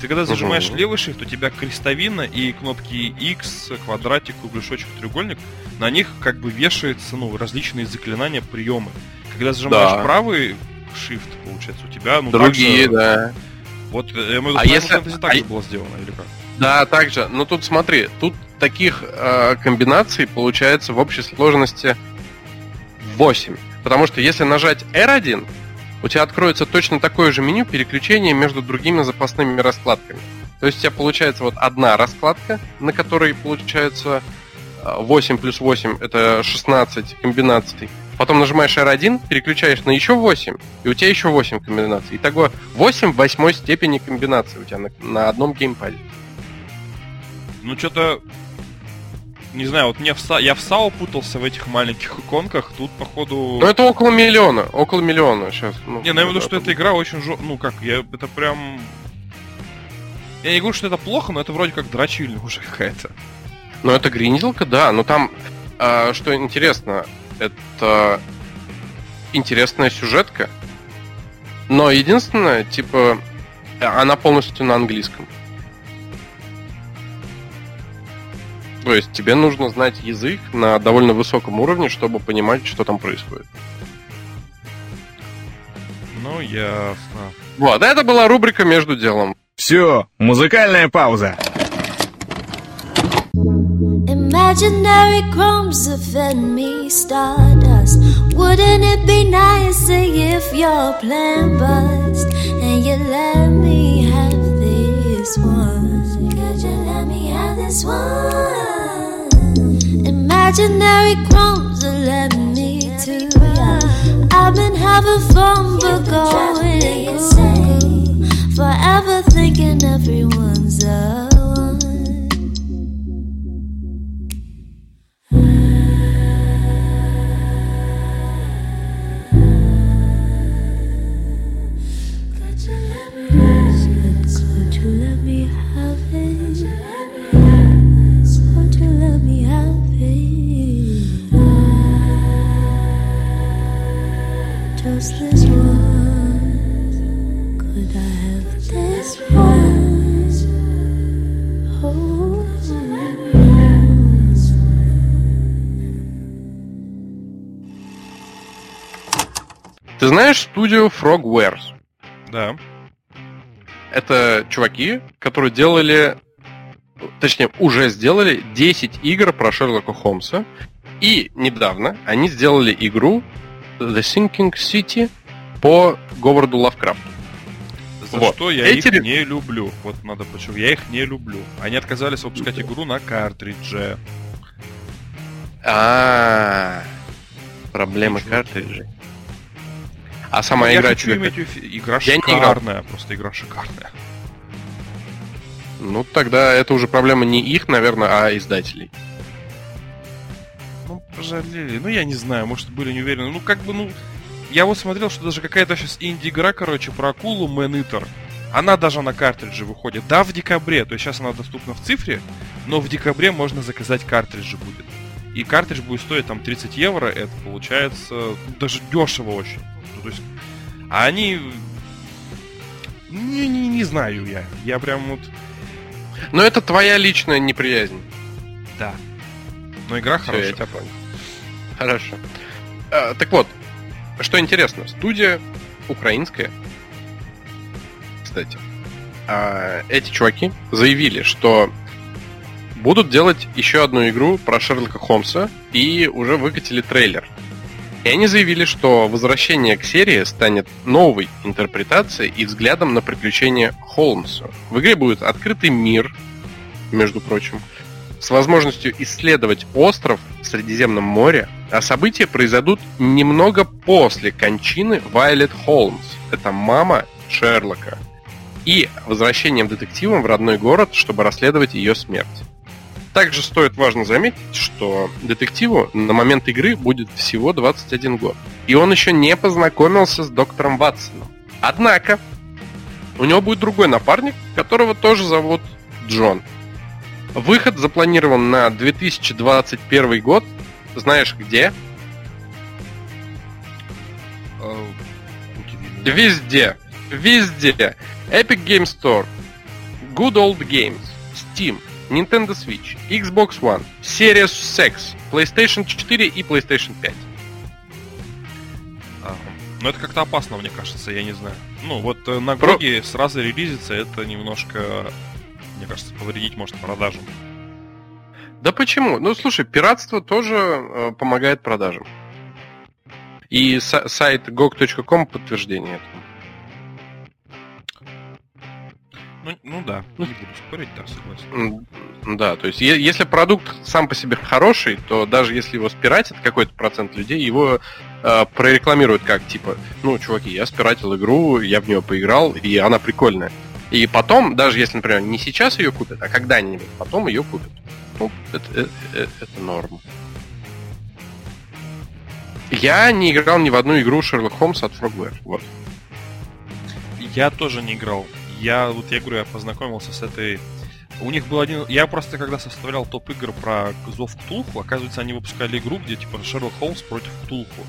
Ты когда зажимаешь Мгм. левый шифт, у тебя крестовина и кнопки X, квадратик, кругляшочек, треугольник. На них как бы вешаются ну, различные заклинания, приемы. Когда зажимаешь Да. правый shift, получается, у тебя ну Другие, также- да. Вот э, в виду, А если- Fantasy так а же было сделано, или как? Да, также. Но тут смотри, тут таких э, комбинаций получается в общей сложности 8. Потому что если нажать R1, у тебя откроется точно такое же меню переключения между другими запасными раскладками. То есть у тебя получается вот одна раскладка, на которой получается э, 8 плюс 8 это 16 комбинаций. Потом нажимаешь R1, переключаешь на еще 8, и у тебя еще 8 комбинаций. Итого 8 в восьмой степени комбинаций у тебя на, на одном геймпаде. Ну, что-то... Не знаю, вот мне в Са... я в САО путался в этих маленьких иконках, тут, походу... Ну это около миллиона, около миллиона сейчас. Ну, Не, ну я имею в виду, что эта игра очень жё... Ну как, я... это прям... Я не говорю, что это плохо, но это вроде как дрочильня уже какая-то. Ну это гринделка, да, но там, а, что интересно, это интересная сюжетка, но единственное, типа, она полностью на английском. То есть тебе нужно знать язык на довольно высоком уровне, чтобы понимать, что там происходит. Ну, ясно. Вот, это была рубрика «Между делом». Все, музыкальная пауза. Imaginary crumbs fed me stardust. Wouldn't it be nice if your plan bust and you let me have this one? This one? Imaginary crumbs are led me to ya. I've been having fun but going insane. Forever thinking everyone's a знаешь студию Frogwares? Да. Это чуваки, которые делали точнее, уже сделали 10 игр про Шерлока Холмса. И недавно они сделали игру The Sinking City по Говарду Лавкрафту. За Вот. что я Эти их не люблю. Вот надо почему. Я их не люблю. Они отказались выпускать игру на картридже. А, проблемы Чуваки. картриджей. А сама я игра хочу тебе иметь Игра Я шикарная. Просто игра шикарная. Ну, тогда это уже проблема не их, наверное, а издателей. Ну, пожалели. Ну, я не знаю, может, были не уверены. Ну, как бы, ну... Я вот смотрел, что даже какая-то сейчас инди-игра, короче, про акулу Man Eater. Она даже на картридже выходит. Да, в декабре. То есть сейчас она доступна в цифре, но в декабре можно заказать картриджи будет. И картридж будет стоить там 30 евро. Это получается ну, даже дешево очень. То есть... А они... Не, не, не знаю я. Я прям вот... Но это твоя личная неприязнь. Да. Но игра Всё, я хорошая. тебя понял. Хорошо. А, так вот, что интересно, студия украинская, кстати. А, эти чуваки заявили, что будут делать еще одну игру про Шерлока Холмса и уже выкатили трейлер. И они заявили, что возвращение к серии станет новой интерпретацией и взглядом на приключения Холмса. В игре будет открытый мир, между прочим, с возможностью исследовать остров в Средиземном море, а события произойдут немного после кончины Вайлет Холмс. Это мама Шерлока. И возвращением детективом в родной город, чтобы расследовать ее смерть. Также стоит важно заметить, что детективу на момент игры будет всего 21 год. И он еще не познакомился с доктором Ватсоном. Однако, у него будет другой напарник, которого тоже зовут Джон. Выход запланирован на 2021 год. Знаешь где? Э. Везде. Везде. Epic Game Store, Good Old Games, Steam, Nintendo Switch, Xbox One, Series X, PlayStation 4 и PlayStation 5. Ага. Но это как-то опасно, мне кажется, я не знаю. Ну, вот э, на Про- сразу релизится, это немножко, мне кажется, повредить может продажам. Да почему? Ну, слушай, пиратство тоже э, помогает продажам. И са- сайт gog.com подтверждение этому. Ну, ну да, не буду спорить, да, согласен. Да, то есть если продукт сам по себе хороший, то даже если его спиратит какой-то процент людей, его э, прорекламируют как типа, ну, чуваки, я спиратил игру, я в нее поиграл, и она прикольная. И потом, даже если, например, не сейчас ее купят, а когда-нибудь, потом ее купят. Ну, это, э- э- это норм. Я не играл ни в одну игру Шерлок Холмса от Frogware. Вот. Я тоже не играл. Я, вот я говорю, я познакомился с этой... У них был один... Я просто когда составлял топ игр про Зов Ктулху, оказывается, они выпускали игру, где типа Шерлок Холмс против Ктулху.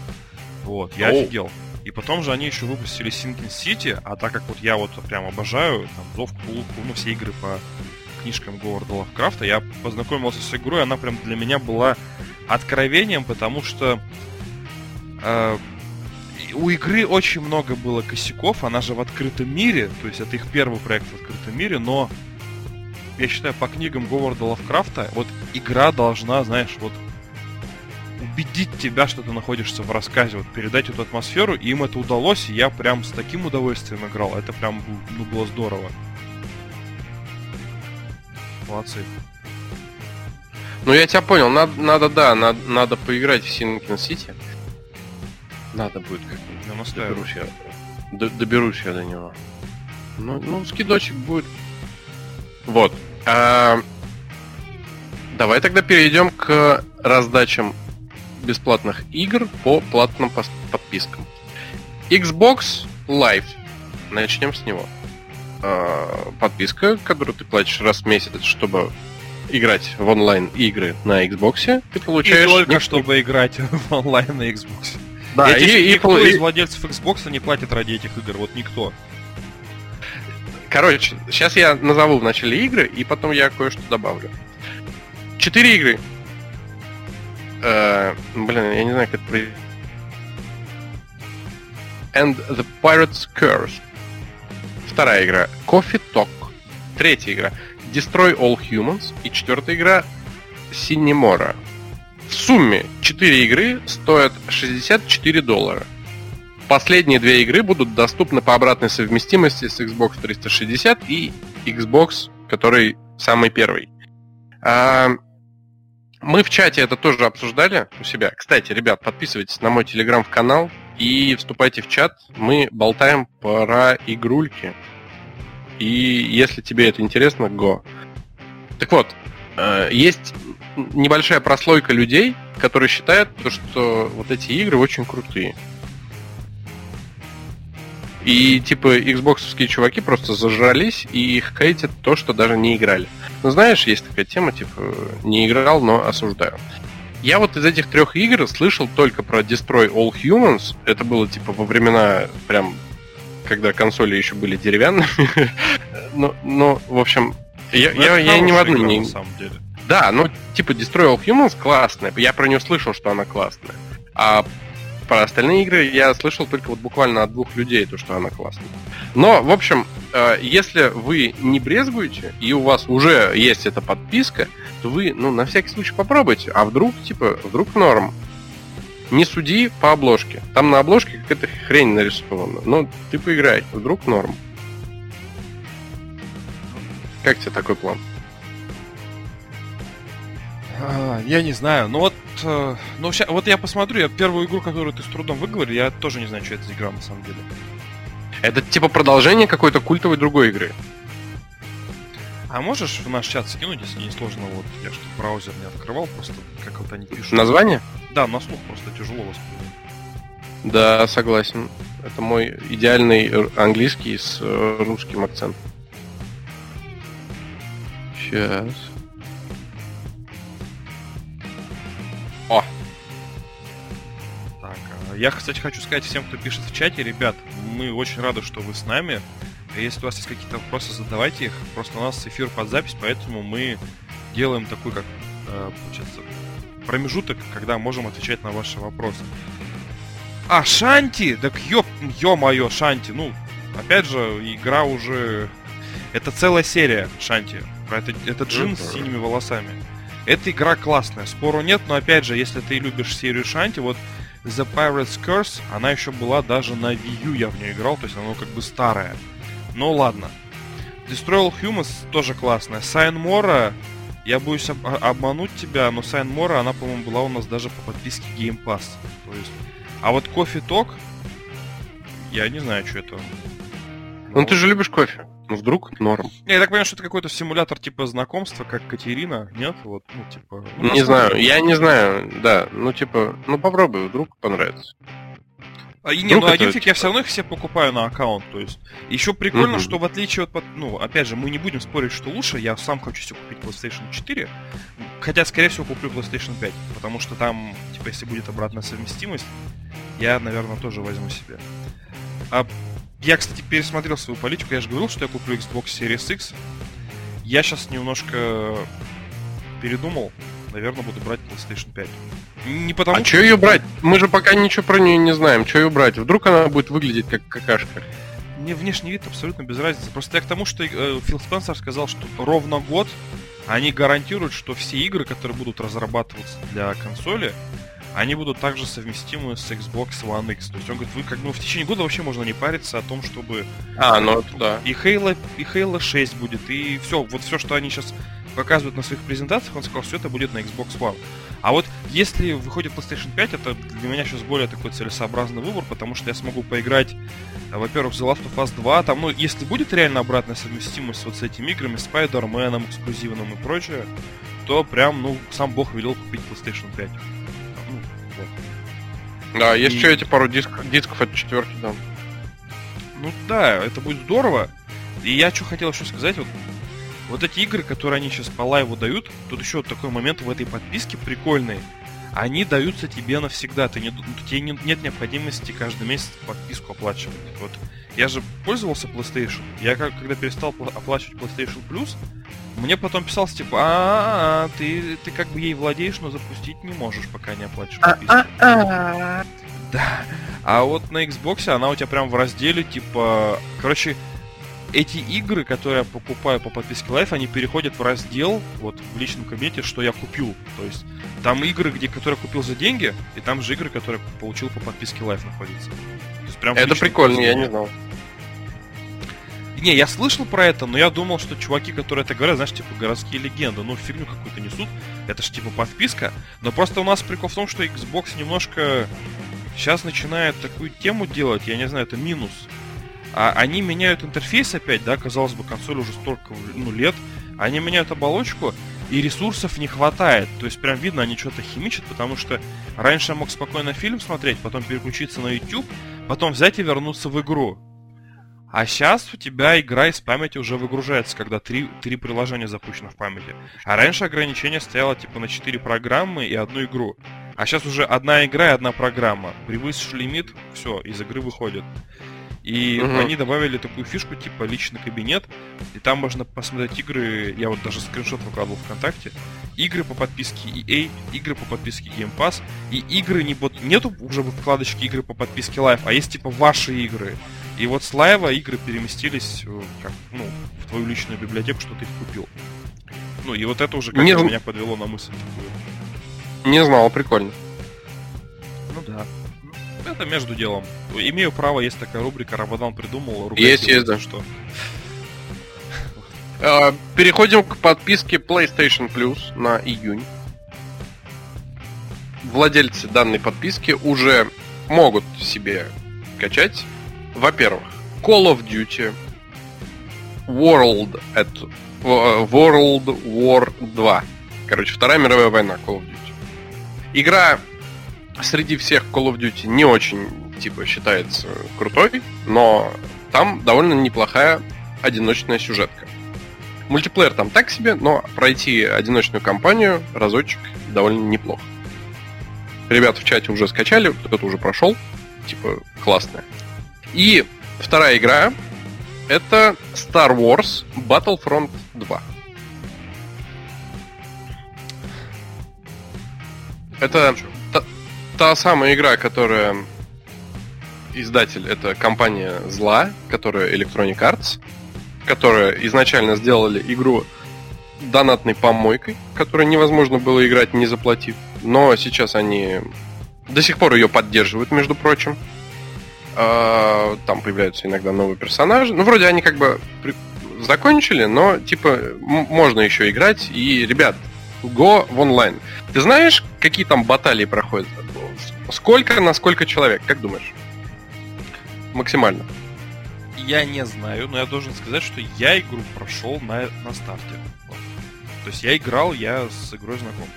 Вот, я Оу. офигел. И потом же они еще выпустили Sinking City, а так как вот я вот прям обожаю там Зов Ктулху, ну все игры по книжкам Говарда Лавкрафта, я познакомился с игрой, она прям для меня была откровением, потому что э, у игры очень много было косяков, она же в открытом мире, то есть это их первый проект в открытом мире, но я считаю, по книгам Говарда Лавкрафта, вот игра должна, знаешь, вот убедить тебя, что ты находишься в рассказе, вот передать эту атмосферу, и им это удалось, и я прям с таким удовольствием играл, это прям ну, было здорово. Молодцы. Ну, я тебя понял, надо, надо да, надо, надо поиграть в Sinking City. Надо будет как-нибудь. Я настаиваю. Доберусь я. Д- доберусь я до него. Ну, ну, скидочек будет. Вот. А, давай тогда перейдем к раздачам бесплатных игр по платным подпискам. Xbox Live. Начнем с него. А, подписка, которую ты платишь раз в месяц, чтобы играть в онлайн игры на Xbox, ты И получаешь... только нек- чтобы играть (laughs) в онлайн на Xbox. Да, Эти- и- и никто пол- из и- владельцев Xbox не платит ради этих игр, вот никто. Короче, сейчас я назову в начале игры, и потом я кое-что добавлю. Четыре игры. Э, блин, я не знаю, как это. And the Pirate's Curse. Вторая игра. Coffee Talk. Третья игра. Destroy All Humans и четвертая игра Cinemora. В сумме 4 игры стоят 64 доллара. Последние две игры будут доступны по обратной совместимости с Xbox 360 и Xbox, который самый первый. А, мы в чате это тоже обсуждали у себя. Кстати, ребят, подписывайтесь на мой телеграм-канал и вступайте в чат. Мы болтаем про игрульки. И если тебе это интересно, го. Так вот, э, есть небольшая прослойка людей, которые считают, что вот эти игры очень крутые. И типа Xboxовские чуваки просто зажрались и их хейтят то, что даже не играли. Ну знаешь, есть такая тема, типа, не играл, но осуждаю. Я вот из этих трех игр слышал только про Destroy All Humans. Это было типа во времена прям когда консоли еще были деревянными. но, (laughs) но, в общем, я, Ну, я, я ни в одну игра, не... на самом деле. Да, ну, типа Destroy All Humans классная. Я про нее слышал, что она классная. А про остальные игры я слышал только вот буквально от двух людей, то, что она классная. Но, в общем, э, если вы не брезгуете, и у вас уже есть эта подписка, то вы, ну, на всякий случай попробуйте. А вдруг, типа, вдруг норм. Не суди по обложке. Там на обложке какая-то хрень нарисована. Но ты поиграй, вдруг норм. Как тебе такой план? А, Я не знаю, ну вот, э, ну ща- вот я посмотрю, я первую игру, которую ты с трудом выговорил, я тоже не знаю, что это за игра на самом деле. Это типа продолжение какой-то культовой другой игры. А можешь в наш чат скинуть, если не сложно, вот я что браузер не открывал, просто как вот они пишут. Название? Да, на слух просто тяжело воспринять. Да, согласен. Это мой идеальный английский с э, русским акцентом. Сейчас. Я, кстати, хочу сказать всем, кто пишет в чате, ребят, мы очень рады, что вы с нами. Если у вас есть какие-то вопросы, задавайте их. Просто у нас эфир под запись, поэтому мы делаем такой, как, э, получается, промежуток, когда можем отвечать на ваши вопросы. А, Шанти! Так ёп, ё-моё, Шанти. Ну, опять же, игра уже... Это целая серия Шанти. Это, это джин с синими волосами. Эта игра классная, спору нет, но опять же, если ты любишь серию Shantae, вот The Pirate's Curse, она еще была даже на Wii U, я в нее играл, то есть она как бы старая. Ну ладно. Destroy All Humans тоже классная. Sine Mora, я боюсь об- а- обмануть тебя, но Sine Mora, она, по-моему, была у нас даже по подписке Game Pass. То есть... А вот Coffee Talk, я не знаю, что это. ну ты же любишь кофе. Ну вдруг норм. Я так понимаю, что это какой-то симулятор типа знакомства, как Катерина, нет? Вот, ну, типа... ну, Не знаю, я не знаю, да. Ну типа, ну попробуй, вдруг понравится. А, и не, Вдруг ну один фиг я все равно их все покупаю на аккаунт. То есть. Еще прикольно, Мгм. что в отличие от. Ну, опять же, мы не будем спорить, что лучше. Я сам хочу себе купить PlayStation 4. Хотя, скорее всего, куплю PlayStation 5. Потому что там, типа, если будет обратная совместимость, я, наверное, тоже возьму себе. А я, кстати, пересмотрел свою политику. Я же говорил, что я куплю Xbox Series X. Я сейчас немножко передумал. Наверное, буду брать PlayStation 5. Не потому А что ее брать? Мы же пока ничего про нее не знаем. Что ее брать? Вдруг она будет выглядеть как какашка. Мне внешний вид абсолютно без разницы. Просто я к тому, что э, Фил Спенсер сказал, что ровно год они гарантируют, что все игры, которые будут разрабатываться для консоли, они будут также совместимы с Xbox One X. То есть он говорит, вы как бы в течение года вообще можно не париться о том, чтобы А, ну это да. и Halo, и Halo 6 будет, и все, вот все, что они сейчас показывают на своих презентациях, он сказал, все это будет на Xbox One. А вот если выходит PlayStation 5, это для меня сейчас более такой целесообразный выбор, потому что я смогу поиграть, э, во-первых, в The Last of Us 2, там, ну, если будет реально обратная совместимость вот с этими играми, Spider-Man, эксклюзивным и прочее, то прям, ну, сам бог велел купить PlayStation 5. Да, есть И- что эти пару дисков, дисков от четверки там. Ну да, это будет здорово. И я что хотел еще сказать, вот, вот эти игры, которые они сейчас по лайву дают, тут еще вот такой момент в этой подписке прикольный. Они даются тебе навсегда. Ты не, ну, тебе не- нет необходимости каждый месяц подписку оплачивать. Вот я же пользовался PlayStation. Я как, когда перестал пла- оплачивать PlayStation Plus, мне потом писался типа, а, ты, ты как бы ей владеешь, но запустить не можешь, пока не оплатишь подписку. Да. А вот на Xbox она у тебя прям в разделе, типа, короче, эти игры, которые я покупаю по подписке Life, они переходят в раздел вот в личном кабинете, что я купил. То есть там игры, где, которые я купил за деньги, и там же игры, которые получил по подписке Life находятся. То есть прям Это прикольно, я не знал. Не, я слышал про это, но я думал, что чуваки, которые это говорят, знаешь, типа городские легенды, ну, фигню какую-то несут. Это ж типа подписка. Но просто у нас прикол в том, что Xbox немножко сейчас начинает такую тему делать, я не знаю, это минус. А они меняют интерфейс опять, да, казалось бы, консоль уже столько ну, лет. Они меняют оболочку, и ресурсов не хватает. То есть прям видно, они что-то химичат, потому что раньше я мог спокойно фильм смотреть, потом переключиться на YouTube, потом взять и вернуться в игру. А сейчас у тебя игра из памяти уже выгружается, когда три, три приложения запущено в памяти. А раньше ограничение стояло типа на 4 программы и одну игру. А сейчас уже одна игра и одна программа. Превысишь лимит, все, из игры выходит. И Мгм. они добавили такую фишку, типа личный кабинет, и там можно посмотреть игры, я вот даже скриншот выкладывал ВКонтакте, игры по подписке EA, игры по подписке Game Pass, и игры не вот нету уже в вкладочке игры по подписке Live, а есть типа ваши игры. И вот с лайва игры переместились э, как, ну, в твою личную библиотеку, что ты их купил. Ну и вот это уже как Не меня подвело на мысль такую. Не знал, прикольно. Ну да. Ну, Это между делом. Имею право, есть такая рубрика, Рабадан придумал. Есть, есть, да. Что? Э, Переходим к подписке PlayStation Plus на июнь. Владельцы данной подписки уже могут себе качать, во-первых, Call of Duty World at, э, World War 2. Короче, Вторая мировая война Call of Duty. Игра среди всех Call of Duty не очень, типа, считается крутой, но там довольно неплохая одиночная сюжетка. Мультиплеер там так себе, но пройти одиночную кампанию разочек довольно неплохо. Ребята в чате уже скачали, кто-то уже прошел. Типа, классная. И вторая игра это Star Wars Battlefront 2. Это та, та самая игра, которая издатель, это компания зла, которая Electronic Arts, которая изначально сделали игру донатной помойкой, которую невозможно было играть не заплатив. Но сейчас они до сих пор ее поддерживают, между прочим. А, Там появляются иногда новые персонажи. Ну, вроде они как бы закончили, но типа можно еще играть. И, ребят, го в онлайн. Ты знаешь, какие там баталии проходят? Сколько на сколько человек? Как думаешь? Максимально. Я не знаю, но я должен сказать, что я игру прошел на, на старте. То есть я играл, я с игрой знаком.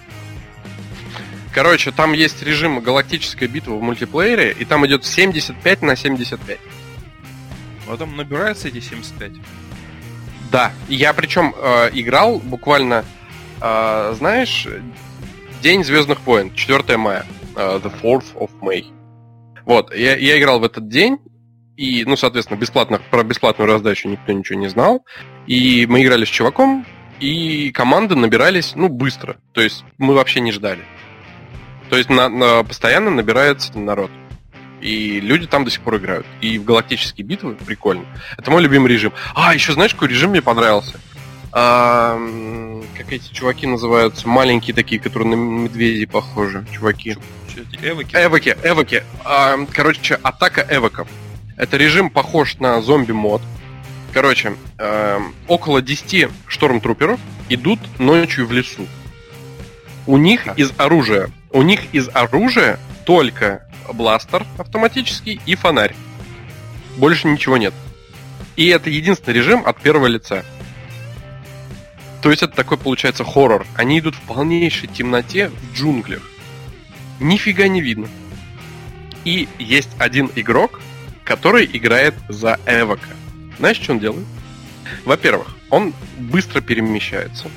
Короче, там есть режим галактическая битва в мультиплеере, и там идет 75 на 75. Но там набирается эти 75. Да, я причем э, играл буквально, э, знаешь, День Звездных войн, 4 мая, э, The 4th of May. Вот, я, я играл в этот день, и, ну, соответственно, бесплатно, про бесплатную раздачу никто ничего не знал. И мы играли с чуваком, и команды набирались, ну, быстро. То есть мы вообще не ждали. То есть на, на- постоянно набирается народ. И люди там до сих пор играют. И в галактические битвы прикольно. Это мой любимый режим. А, еще знаешь, какой режим мне понравился? А, как эти чуваки называются? Маленькие такие, которые на медведей похожи. Чуваки. Эвоки? Эвоки, эвоки. А, короче, атака эвоков. Это режим похож на зомби-мод. Короче, эм, около 10 штормтруперов идут ночью в лесу. У них из оружия, у них из оружия только бластер автоматический и фонарь. Больше ничего нет. И это единственный режим от первого лица. То есть это такой получается хоррор. Они идут в полнейшей темноте в джунглях. Нифига не видно. И есть один игрок, который играет за Эвока. Знаешь, что он делает? Во-первых, он быстро перемещается.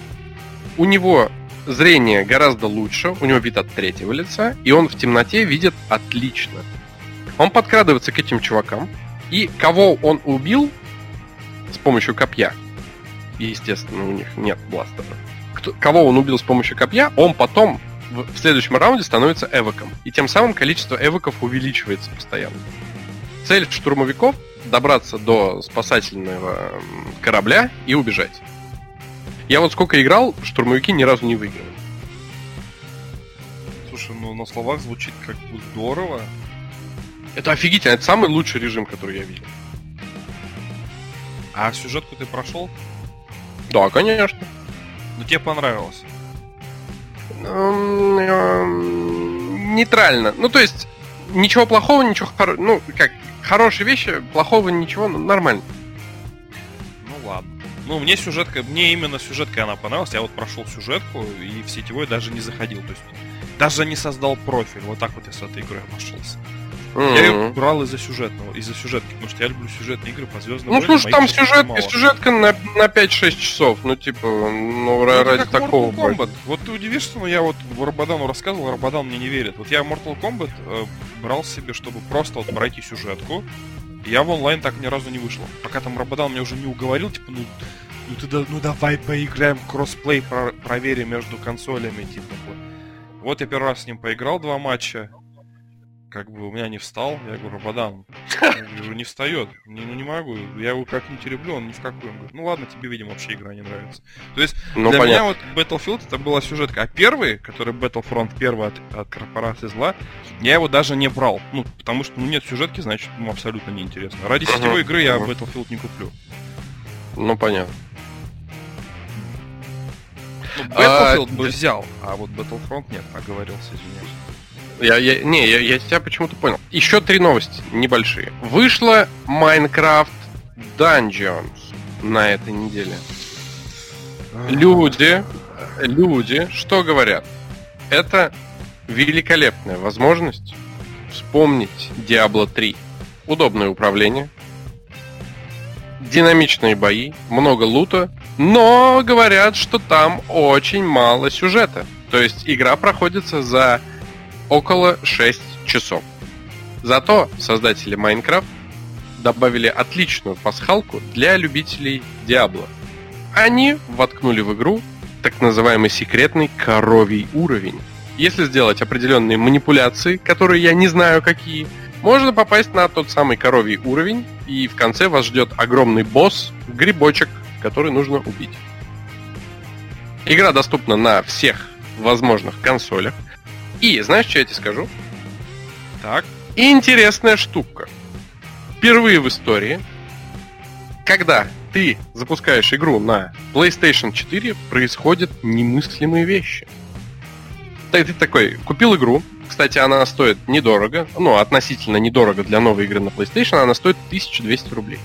У него зрение гораздо лучше, у него вид от третьего лица, и он в темноте видит отлично. Он подкрадывается к этим чувакам, и кого он убил с помощью копья, естественно, у них нет бластера, кто- кого он убил с помощью копья, он потом в, в следующем раунде становится эвоком. И тем самым количество эвоков увеличивается постоянно. Цель штурмовиков добраться до спасательного корабля и убежать. Я вот сколько играл, штурмовики ни разу не выиграли. Слушай, ну на словах звучит как бы здорово. Это офигительно, это самый лучший режим, который я видел. А сюжетку ты прошел? Да, конечно. Ну тебе понравилось. Нейтрально. Ну, то есть, ничего плохого, ничего хорошего. Ну, как, хорошие вещи, плохого ничего, ну, нормально. Ну. Ну, мне сюжетка, мне именно сюжетка она понравилась. Я вот прошел сюжетку и в сетевой даже не заходил. То есть даже не создал профиль. Вот так вот я с этой игрой обошелся. Я ее брал из-за сюжетного, из-за сюжетки, потому что я люблю сюжетные игры по звездным Ну, слушай, а там сюжет, сюжетка на, на 5-6 часов. Ну, типа, ну, Ну, ради как такого. Mortal Kombat. Вот ты удивишься, но я вот Рабадану рассказывал, Рабадан мне не верит. Вот я Mortal Kombat э, брал себе, чтобы просто вот пройти сюжетку. Я в онлайн так ни разу не вышел. Пока там Рабадан меня уже не уговорил, типа, ну, ну ты да- ну давай поиграем кроссплей, про- проверим между консолями, типа. Вот я первый раз с ним поиграл два матча. Как бы у меня не встал, я говорю, Рабадан, говорю, не встает, не, ну не могу, я его как-нибудь люблю, он ни в какую. Он говорит, ну ладно, тебе, видимо, вообще игра не нравится. То есть Ну, для понятно. меня вот Battlefield это была сюжетка. А первый, который Battlefront первый от, от корпорации зла, я его даже не брал. Ну, потому что ну, нет сюжетки, значит, ему абсолютно неинтересно. Ради Ага, сетевой игры я ага. Battlefield не куплю. Ну, понятно. Ну, А, Battlefield бы взял, а вот Battlefront нет, оговорился, извиняюсь. Я, я, не, я, я тебя почему-то понял. Еще три новости небольшие. Вышла Minecraft Dungeons на этой неделе. Люди, люди, что говорят? Это великолепная возможность вспомнить Diablo 3. Удобное управление, динамичные бои, много лута, но говорят, что там очень мало сюжета. То есть игра проходится за около 6 часов. Зато создатели Minecraft добавили отличную пасхалку для любителей Diablo. Они воткнули в игру так называемый секретный коровий уровень. Если сделать определенные манипуляции, которые я не знаю какие, можно попасть на тот самый коровий уровень, и в конце вас ждет огромный босс, грибочек, который нужно убить. Игра доступна на всех возможных консолях. И знаешь, что я тебе скажу? Так, Интересная штука. Впервые в истории, когда ты запускаешь игру на PlayStation 4, происходят немыслимые вещи. Ты, ты такой, купил игру, кстати, она стоит недорого, ну, относительно недорого для новой игры на PlayStation, она стоит 1200 рублей.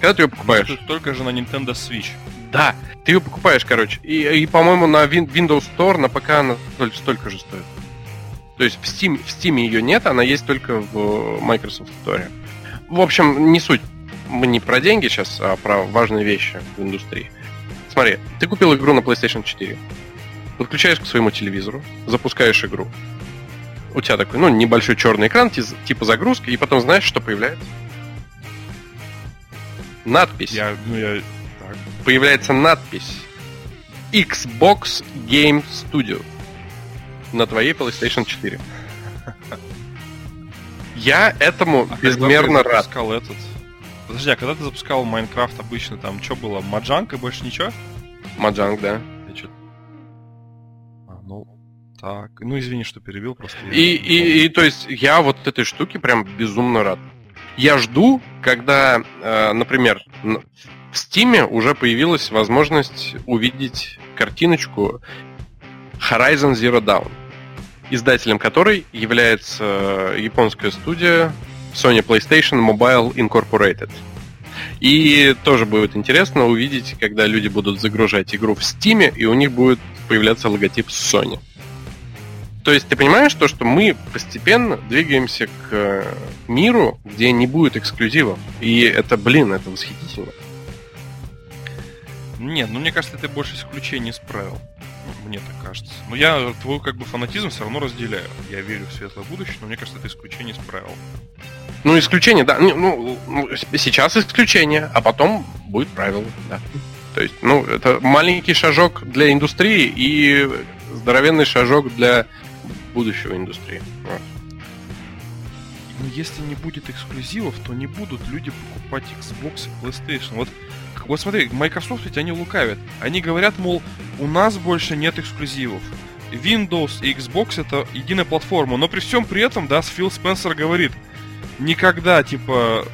Когда ты ее покупаешь? тут только же на Nintendo Switch. Да, ты ее покупаешь, короче. И, и, по-моему, на Win- Windows Store, на ПК она столь- столько же стоит. То есть в Steam, в Steam ее нет, она есть только в Microsoft Store. В общем, не суть. Мы не про деньги сейчас, а про важные вещи в индустрии. Смотри, ты купил игру на PlayStation 4, подключаешь к своему телевизору, запускаешь игру. У тебя такой, ну, небольшой черный экран, типа загрузка, и потом знаешь, что появляется? Надпись Я, ну я... Так. появляется надпись Xbox Game Studio на твоей PlayStation 4. Я этому А когда безмерно ты рад. запускал этот... Подожди, а когда ты запускал Майнкрафт обычно, там что было? Маджанг и больше ничего? Маджанг, да. Я чё- А, ну, так. Ну, извини, что перебил, просто... я- И, и, и то есть я вот этой штуке прям безумно рад. Я жду, когда, э, например, в Стиме уже появилась возможность увидеть картиночку Horizon Zero Dawn, издателем которой является э, японская студия Sony PlayStation Mobile Incorporated. И тоже будет интересно увидеть, когда люди будут загружать игру в Steam, и у них будет появляться логотип Sony. То есть ты понимаешь то, что мы постепенно двигаемся к э, миру, где не будет эксклюзивов. И это, блин, это восхитительно. Нет, ну мне кажется, ты больше исключений исправил. Мне так кажется. Но я твой как бы фанатизм все равно разделяю. Я верю в светлое будущее, но мне кажется, ты исключение исправил. Ну, исключение, да. Ну, Ну, сейчас исключение, а потом будет правило, да. То есть, ну, это маленький шажок для индустрии и здоровенный шажок для будущего индустрии. Вот. ну если не будет эксклюзивов, то не будут люди покупать Xbox и PlayStation. Вот, вот смотри, Microsoft ведь они лукавят. Они говорят, мол, у нас больше нет эксклюзивов. Windows и Xbox это единая платформа, но при всем при этом, да, Фил Спенсер говорит, никогда, типа,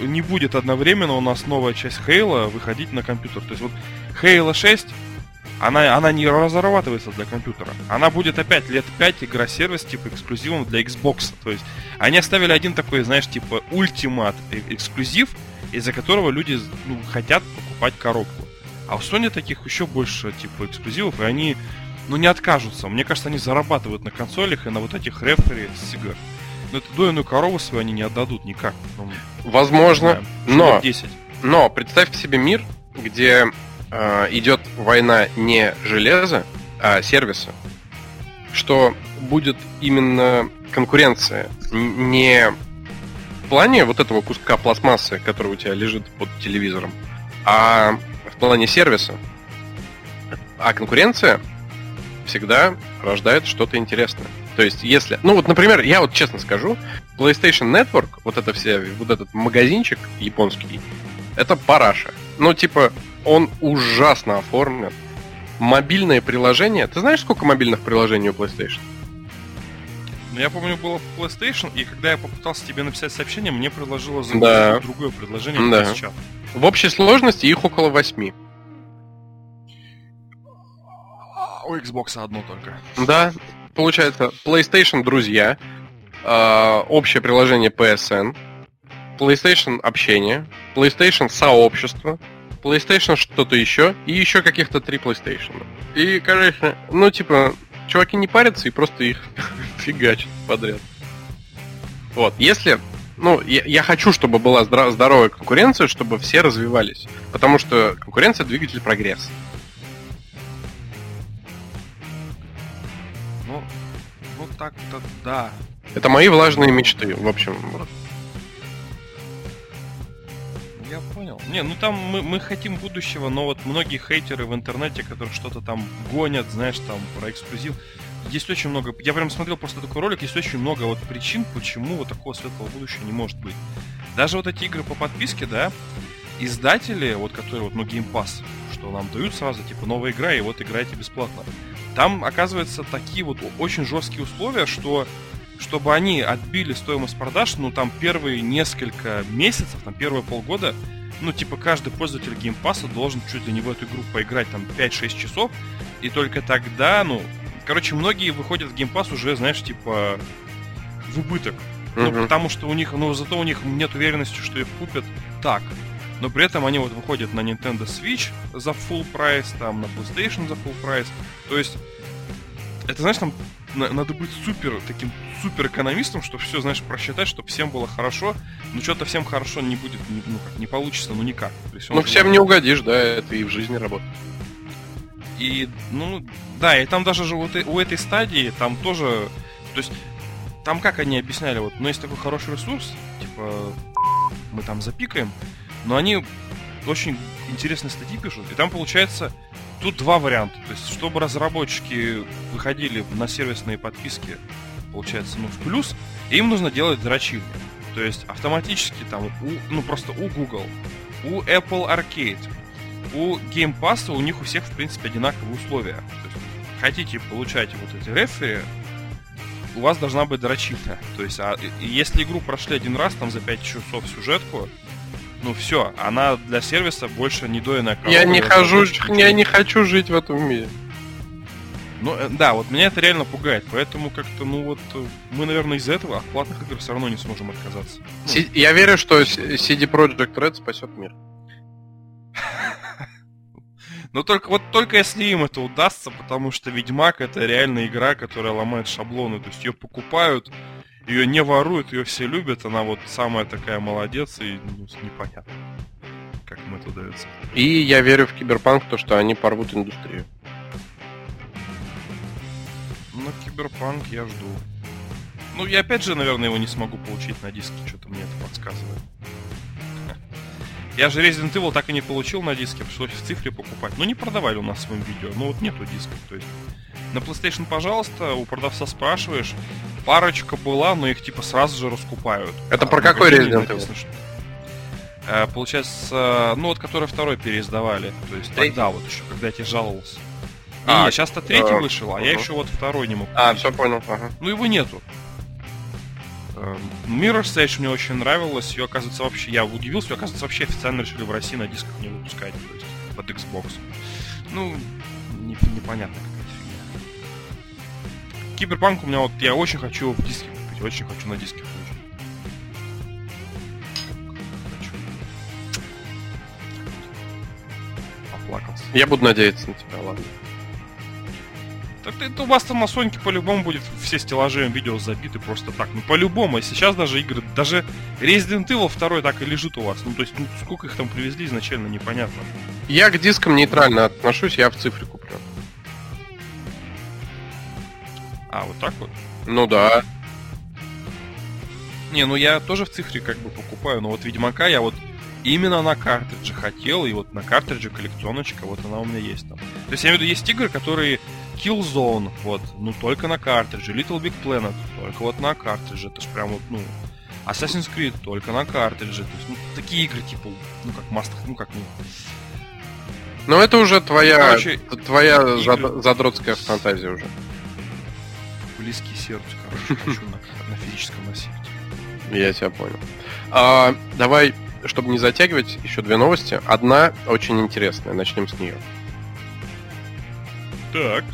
не будет одновременно у нас новая часть Хейла выходить на компьютер. То есть вот Halo 6 она, она не разрабатывается для компьютера. Она будет опять лет 5 игра-сервис, типа, эксклюзивом для Xbox. То есть они оставили один такой, знаешь, типа, ультимат э, эксклюзив, из-за которого люди ну, хотят покупать коробку. А у Sony таких еще больше, типа, эксклюзивов, и они, ну, не откажутся. Мне кажется, они зарабатывают на консолях и на вот этих рефери с игр. Но эту дойную корову свою они не отдадут никак. Ну, Возможно, знаю, но, лет 10. но представьте себе мир, где э, идет война не железа, а сервиса, что будет именно конкуренция не в плане вот этого куска пластмассы, который у тебя лежит под телевизором, а в плане сервиса. А конкуренция всегда рождает что-то интересное. То есть, если... Ну, вот, например, я вот честно скажу, PlayStation Network, вот это все, вот этот магазинчик японский, это параша. Ну, типа, он ужасно оформлен. Мобильное приложение... Ты знаешь, сколько мобильных приложений у PlayStation? Ну, я помню, было в PlayStation, и когда я попытался тебе написать сообщение, мне предложило Да. другое предложение Да. чат. В общей сложности их около восьми. А у Xbox одно только. Да, получается, PlayStation Друзья, э, общее приложение PSN, PlayStation Общение, PlayStation Сообщество, PlayStation что-то еще, и еще каких-то три PlayStation. И, короче, ну, типа, чуваки не парятся и просто их (laughs) фигачат подряд. Вот, если... Ну, я, я хочу, чтобы была здра- здоровая конкуренция, чтобы все развивались. Потому что конкуренция двигатель прогресса. Ну, ну так-то да. Это мои влажные мечты, в общем. Я понял. Не, ну там мы, мы хотим будущего, но вот многие хейтеры в интернете, которые что-то там гонят, знаешь, там про эксклюзив, есть очень много... Я прям смотрел просто такой ролик, есть очень много вот причин, почему вот такого светлого будущего не может быть. Даже вот эти игры по подписке, да, издатели, вот которые вот, ну, Game Pass, что нам дают сразу, типа, новая игра, и вот играйте бесплатно. Там, оказывается, такие вот очень жесткие условия, что чтобы они отбили стоимость продаж, ну, там первые несколько месяцев, там первые полгода, ну, типа, каждый пользователь Pass должен чуть ли не в эту игру поиграть там 5-6 часов, и только тогда, ну, короче, многие выходят в Pass уже, знаешь, типа, в убыток. Ну, Мгм. потому что у них, ну, зато у них нет уверенности, что их купят так. Но при этом они вот выходят на Nintendo Switch за full прайс, там, на PlayStation за full прайс. То есть, это, знаешь, там на- надо быть супер, таким супер экономистом, чтобы все, знаешь, просчитать, чтобы всем было хорошо. Но что-то всем хорошо не будет, не- ну, как, не получится, ну, никак. Ну, всем не угодишь, да, это и в жизни работает. И, ну, да, и там даже же вот у этой стадии, там тоже, то есть, там как они объясняли, вот, ну, есть такой хороший ресурс, типа, мы там запикаем, но они очень интересные статьи пишут, и там получается, тут два варианта, то есть, чтобы разработчики выходили на сервисные подписки, получается, ну, в плюс, им нужно делать дрочильни. То есть автоматически там, у, ну просто у Google, у Apple Arcade, у Game Pass у них у всех, в принципе, одинаковые условия. То есть, хотите получать вот эти рефери, у вас должна быть дрочильня. То есть, а, если игру прошли один раз, там за 5 часов сюжетку, ну все, она для сервиса больше не корова, Я не хожу, я не хочу жить в этом мире. Ну, э, да, вот меня это реально пугает, поэтому как-то, ну вот, э, мы, наверное, из-за этого от платных игр все равно не сможем отказаться. Ну, Си- Я верю, что CD Projekt Red спасет мир. (laughs) Но только вот только если им это удастся, потому что Ведьмак это реально игра, которая ломает шаблоны. То есть ее покупают, ее не воруют, ее все любят, она вот самая такая молодец и ну, непонятно, как им это удается. И я верю в Киберпанк, то, что они порвут индустрию. Киберпанк я жду. Ну, я опять же, наверное, его не смогу получить на диске, что-то мне это подсказывает. Я же Resident Evil так и не получил на диске, пришлось в цифре покупать. Ну, не продавали у нас в своем видео, ну вот нету диска. То есть на PlayStation, пожалуйста, у продавца спрашиваешь, парочка была, но их типа сразу же раскупают. Это А про какой Resident что- Э, Получается, ну вот который второй переиздавали. То есть Третий? тогда вот еще, когда я тебе жаловался. А, А, сейчас-то третий э, вышел, а я еще вот второй не мог А, купить. все понял. Ага. Ну его нету. Эм, Mirror's Edge мне очень нравилось. Ее, оказывается, вообще... Я удивился, ее, оказывается, вообще официально решили в России на дисках не выпускать. То есть под Xbox. Ну, не- непонятно какая-то фигня. Киберпанк у меня вот... Я очень хочу в диске купить. Очень хочу на диске. Хочу. Поплакался. Я буду надеяться на тебя, ладно. Так это у вас там на Соньке по-любому будет все стеллажи видео забиты просто так. Ну по-любому, и сейчас даже игры, даже Resident Evil 2 так и лежит у вас. Ну то есть, ну, сколько их там привезли изначально, непонятно. Я к дискам нейтрально отношусь, я в цифре куплю. А, вот так вот. Ну да. Не, ну я тоже в цифре как бы покупаю, но вот Ведьмака я вот именно на картридже хотел, и вот на картридже коллекционочка, вот она у меня есть там. То есть я имею в виду, есть игры, которые Killzone, вот, ну только на картридже, Little Big Planet, только вот на картридже, это ж прям вот, ну, Assassin's Creed только на картридже, то есть, ну, такие игры, типа, ну, как Master, ну, как, ну, Но это уже твоя, Короче, твоя игры- зад- задротская фантазия уже. близкий сердцу, короче, (laughs) хочу на, на физическом носителе. Я тебя понял. А, давай, чтобы не затягивать, еще две новости. Одна очень интересная, начнем с нее. Так.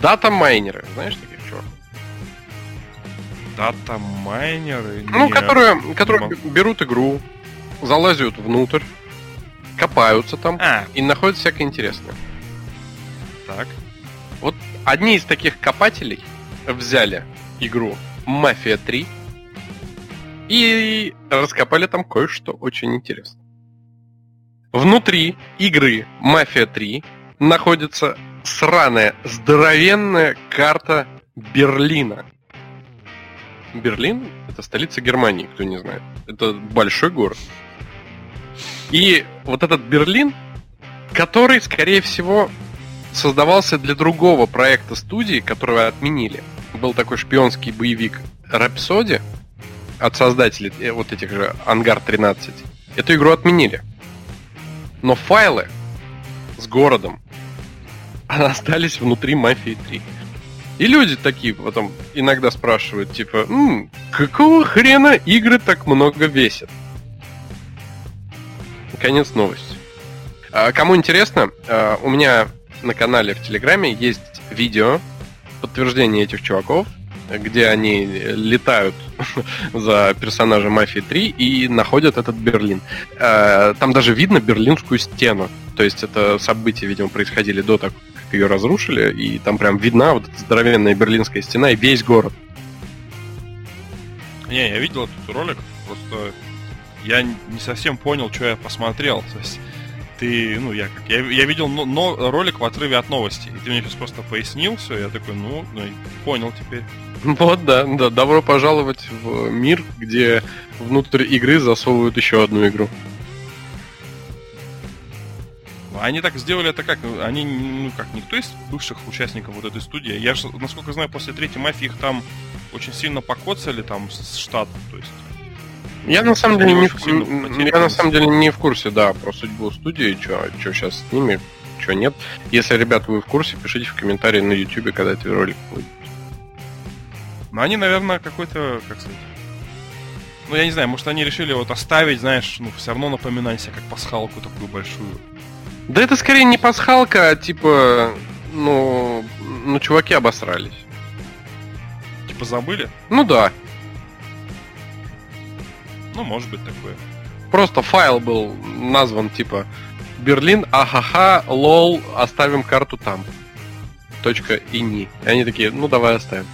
Дата майнеры, знаешь таких чувак? Дата майнеры. Ну, Нет. которые, которые берут игру, залазят внутрь, копаются там А, и находят всякое интересное. так. Вот одни из таких копателей взяли игру Мафия 3 и раскопали там кое-что очень интересное. Внутри игры Мафия 3 находится сраная, здоровенная карта Берлина. Берлин — это столица Германии, кто не знает. Это большой город. И вот этот Берлин, который, скорее всего, создавался для другого проекта студии, которого отменили. Был такой шпионский боевик Рапсоди от создателей э, вот этих же Ангар 13. Эту игру отменили. Но файлы с городом (laughs) остались внутри Мафии 3. И люди такие потом иногда спрашивают, типа, «М, какого хрена игры так много весят? Конец новости. А, Кому интересно, а, у меня на канале в Телеграме есть видео подтверждение этих чуваков, где они летают (laughs) за персонажа Мафии 3 и находят этот Берлин. Э, Там даже видно Берлинскую стену. То есть это события, видимо, происходили до того, как ее разрушили, и там прям видна вот эта здоровенная Берлинская стена и весь город. Не, я видел этот ролик, просто я не совсем понял, что я посмотрел. То есть ты, ну, я как, я, я видел но, но- ролик в отрыве от новости, и ты мне сейчас просто пояснил все, я такой, ну, ну, понял теперь. (laughs) Вот, да, да, добро пожаловать в мир, где внутрь игры засовывают еще одну игру. Они так сделали это как? Они, ну как, никто из бывших участников вот этой студии. Я же, насколько знаю, после третьей мафии их там очень сильно покоцали там с штатом, то есть. Я на самом деле не в, потеряли. я на самом деле не в курсе, да, про судьбу студии, что сейчас с ними, что нет. Если, ребята, вы в курсе, пишите в комментарии на YouTube, когда этот ролик будет. Но они, наверное, какой-то, как сказать. Ну, я не знаю, может, они решили вот оставить, знаешь, ну, все равно напоминать себе, как пасхалку такую большую. Да это скорее не пасхалка, а типа, ну, ну, чуваки обосрались. Типа забыли? Ну да, Ну, может быть, такое. просто файл был назван типа Берлин, ахаха, лол, оставим карту там. Точкаини. И они такие, ну давай оставим.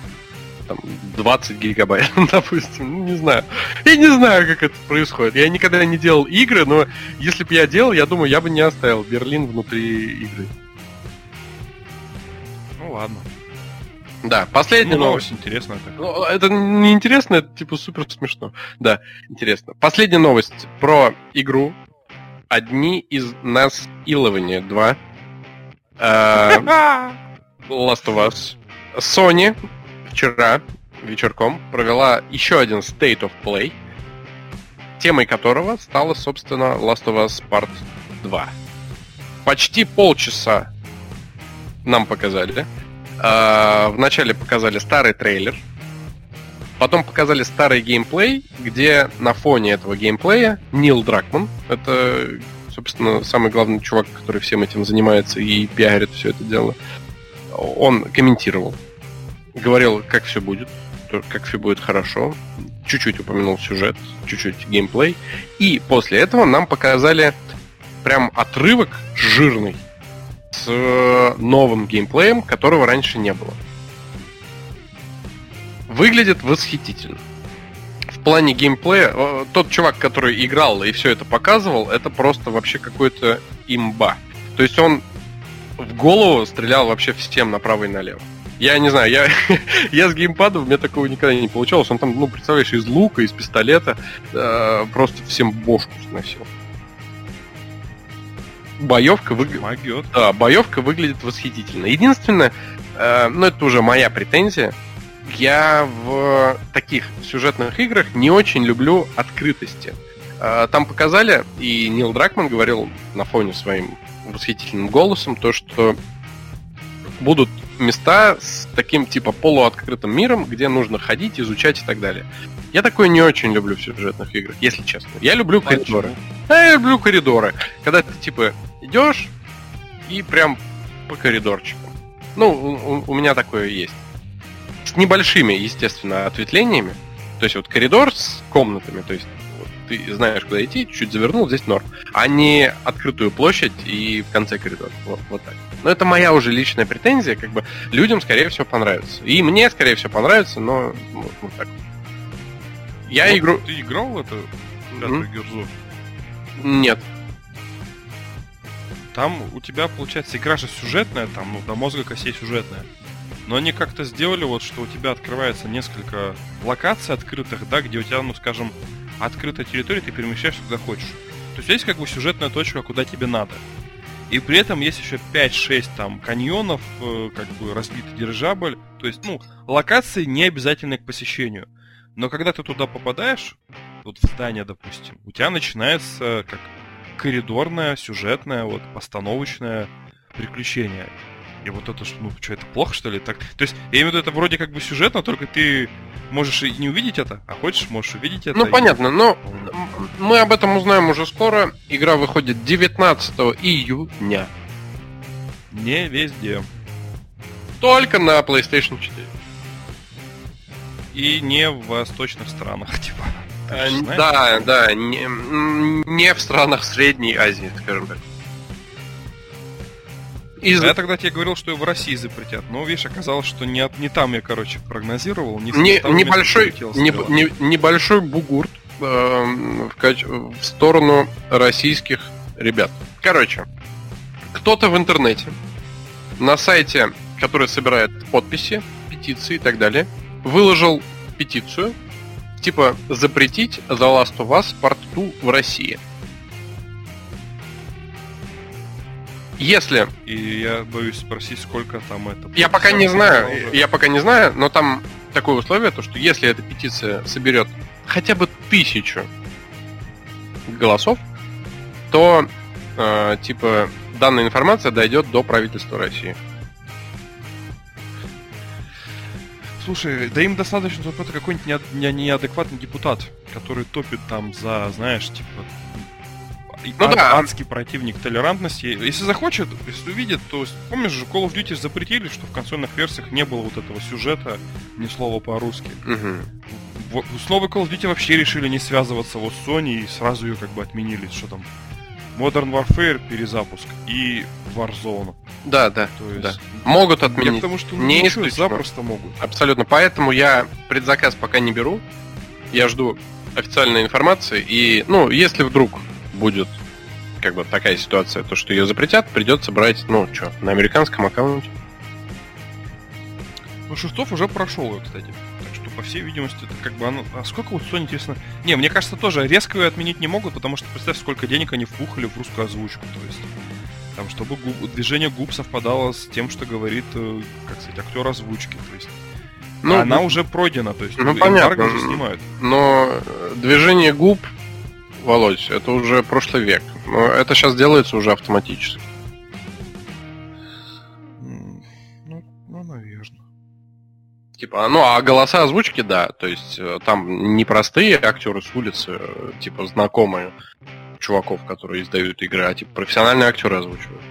Там 20 гигабайт, (laughs) допустим, ну не знаю. Я не знаю, как это происходит. Я никогда не делал игры, но если бы я делал, я думаю, я бы не оставил Берлин внутри игры. Ну, ладно. Да, последняя Ну, новость. новость интересная такая. Ну, это не интересно, это типа супер смешно. Да, интересно. Последняя новость про игру. Одни из нас Илования 2. Э, (laughs) Last of Us. Sony вчера вечерком провела еще один State of Play, темой которого стала, собственно, Last of Us Part 2. Почти полчаса нам показали. Э, Вначале показали старый трейлер, потом показали старый геймплей, где на фоне этого геймплея Нил Дракман, это, собственно, самый главный чувак, который всем этим занимается и пиарит все это дело, он комментировал, говорил, как все будет, как все будет хорошо, чуть-чуть упомянул сюжет, чуть-чуть геймплей, и после этого нам показали прям отрывок жирный с э, новым геймплеем, которого раньше не было. Выглядит восхитительно. В плане геймплея, э, тот чувак, который играл и все это показывал, это просто вообще какой-то имба. То есть он в голову стрелял вообще всем направо и налево. Я не знаю, я, (laughs) я с геймпадом, у меня такого никогда не получалось. Он там, ну, представляешь, из лука, из пистолета э, просто всем бошку сносил. Боевка выглядит... Да, боевка выглядит восхитительно. Единственное, э, ну это уже моя претензия, я в таких сюжетных играх не очень люблю открытости. Э, там показали, и Нил Дракман говорил на фоне своим восхитительным голосом, то, что будут места с таким типа полуоткрытым миром, где нужно ходить, изучать и так далее. Я такое не очень люблю в сюжетных играх, если честно. Я люблю коридоры. Да, я люблю коридоры. Когда ты типа идешь и прям по коридорчикам. Ну, у, у- меня такое есть. С небольшими, естественно, ответвлениями. То есть вот коридор с комнатами, то есть ты знаешь, куда идти, чуть завернул, здесь норм. А не открытую площадь и в конце коридора. Вот, вот так. Но это моя уже личная претензия, как бы людям, скорее всего, понравится. И мне, скорее всего, понравится, но вот, вот так. Я Вот игру... Ты играл в эту пятую герзу? Нет. Там у тебя, получается, игра же сюжетная, там, ну, до мозга костей сюжетная. Но они как-то сделали вот, что у тебя открывается несколько локаций открытых, да, где у тебя, ну, скажем, открытая территория, ты перемещаешься куда хочешь. То есть есть как бы сюжетная точка, куда тебе надо. И при этом есть еще 5-6 там каньонов, э, как бы разбитый дирижабль. То есть, ну, локации не обязательны к посещению. Но когда ты туда попадаешь, вот в здание, допустим, у тебя начинается как коридорное, сюжетное, вот, постановочное приключение. И вот это, ну, что, это плохо, что ли? Так, то есть, я имею в виду, это вроде как бы сюжетно, только ты можешь и не увидеть это, а хочешь, можешь увидеть это. Ну, и- понятно, но мы об этом узнаем уже скоро. Игра выходит 19 июня. Не везде. Только на PlayStation 4. И не в восточных странах, (laughs) типа. Знаешь? Да, да, не, не в странах Средней Азии, скажем так. Из... А Я тогда тебе говорил, что и в России запретят. Но, видишь, оказалось, что не, не там я, короче, прогнозировал. Не, Не- небольшой, не- не- небольшой бугурт эм, в, кач- в сторону российских ребят. Короче, кто-то в интернете на сайте, который собирает подписи, петиции и так далее, выложил петицию, типа запретить The Last of Us Part 2 в России. Если. И я боюсь спросить, сколько там это... Я пока не знаю, я пока не знаю, но там такое условие, то что если эта петиция соберет хотя бы тысячу голосов, то э, типа данная информация дойдет до правительства России. Слушай, да им достаточно какой-нибудь неад- не- неадекватный депутат, который топит там за, знаешь, типа... Ну ад- да. Адский противник толерантности. Если захочет, если увидит, то помнишь же, Call of Duty запретили, что в консольных версиях не было вот этого сюжета, ни слова по-русски. В- с новой Call of Duty вообще решили не связываться вот с Sony и сразу ее как бы отменили. Что там? Modern Warfare перезапуск и Warzone. Да, да, То есть... да. Могут Я отменить. потому что Не ну, запросто могут. Абсолютно. Поэтому я предзаказ пока не беру. Я жду официальной информации. И, ну, если вдруг будет как бы такая ситуация, то что ее запретят, придется брать, ну, что, на американском аккаунте. Ну, Шестов уже прошел ее, кстати. Так что, по всей видимости, это как бы оно... А сколько вот Sony, интересно... Не, мне кажется, тоже резко ее отменить не могут, потому что представь, сколько денег они впухали в русскую озвучку, то есть... Там, чтобы губ- движение губ совпадало с тем, что говорит, э, как сказать, актер озвучки. То есть Ну, она ну, уже пройдена, то есть Ну, понятно. уже снимают. Но э, движение губ, Володь, это уже прошлый век. Но это сейчас делается уже автоматически. Ну, ну, наверное. Типа, ну, а голоса озвучки, да. То есть э, там не простые актеры с улицы, э, типа знакомые чуваков, которые издают игры, а типа профессиональные актеры озвучивают.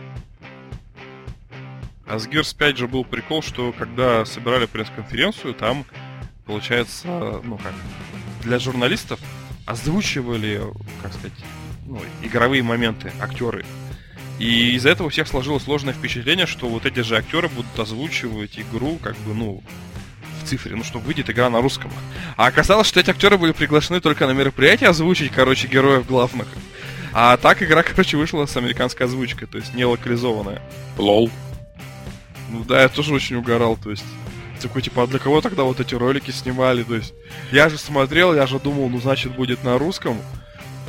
А с Gears 5 же был прикол, что когда собирали пресс-конференцию, там, получается, ну как, для журналистов озвучивали, как сказать, ну, игровые моменты, актеры. И из-за этого у всех сложилось сложное впечатление, что вот эти же актеры будут озвучивать игру, как бы, ну, в цифре, ну, что выйдет игра на русском. А оказалось, что эти актеры были приглашены только на мероприятие озвучить, короче, героев главных. А так игра, (laughs) короче, вышла с американской озвучкой, то есть не локализованная. Лол. Ну да, я тоже очень угорал, то есть. Такой, типа, а для кого тогда вот эти ролики снимали? То есть, я же смотрел, я же думал, ну, значит, будет на русском.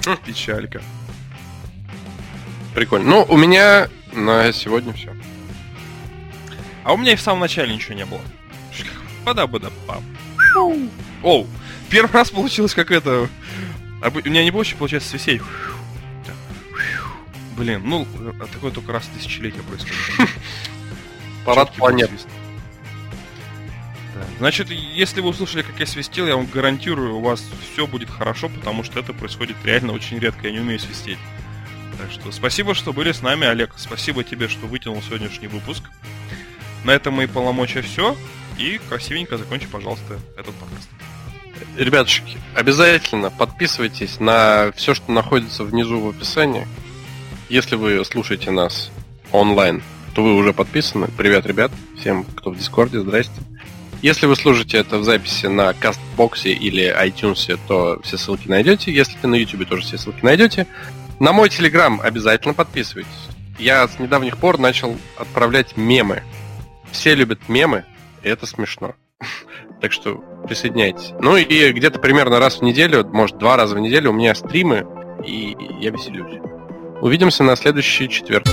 Хм. Печалька. Прикольно. Ну, у меня на сегодня все. А у меня и в самом начале ничего не было. пада бада пам Оу, первый раз получилось как это... У меня не очень получается. Так. Блин, ну, а такое только раз в тысячелетие происходит. Парад планет. свист. Да. Значит, если вы услышали, как я свистел, я вам гарантирую, у вас все будет хорошо, потому что это происходит реально очень редко, я не умею свистеть. Так что спасибо, что были с нами, Олег. Спасибо тебе, что вытянул сегодняшний выпуск. На этом мои полномочия все. И красивенько закончи, пожалуйста, этот подкаст. Ребятушки, обязательно подписывайтесь на все, что находится внизу в описании. Если вы слушаете нас онлайн, то вы уже подписаны. Привет, ребят, всем, кто в Дискорде, здрасте. Если вы слушаете это в записи на Кастбоксе или iTunes, то все ссылки найдете. Если ты на YouTube, тоже все ссылки найдете. На мой Телеграм обязательно подписывайтесь. Я с недавних пор начал отправлять мемы. Все любят мемы, и это смешно. (laughs) Так что присоединяйтесь. Ну и где-то примерно раз в неделю, может два раза в неделю у меня стримы, и я веселюсь. Увидимся на следующий четверг.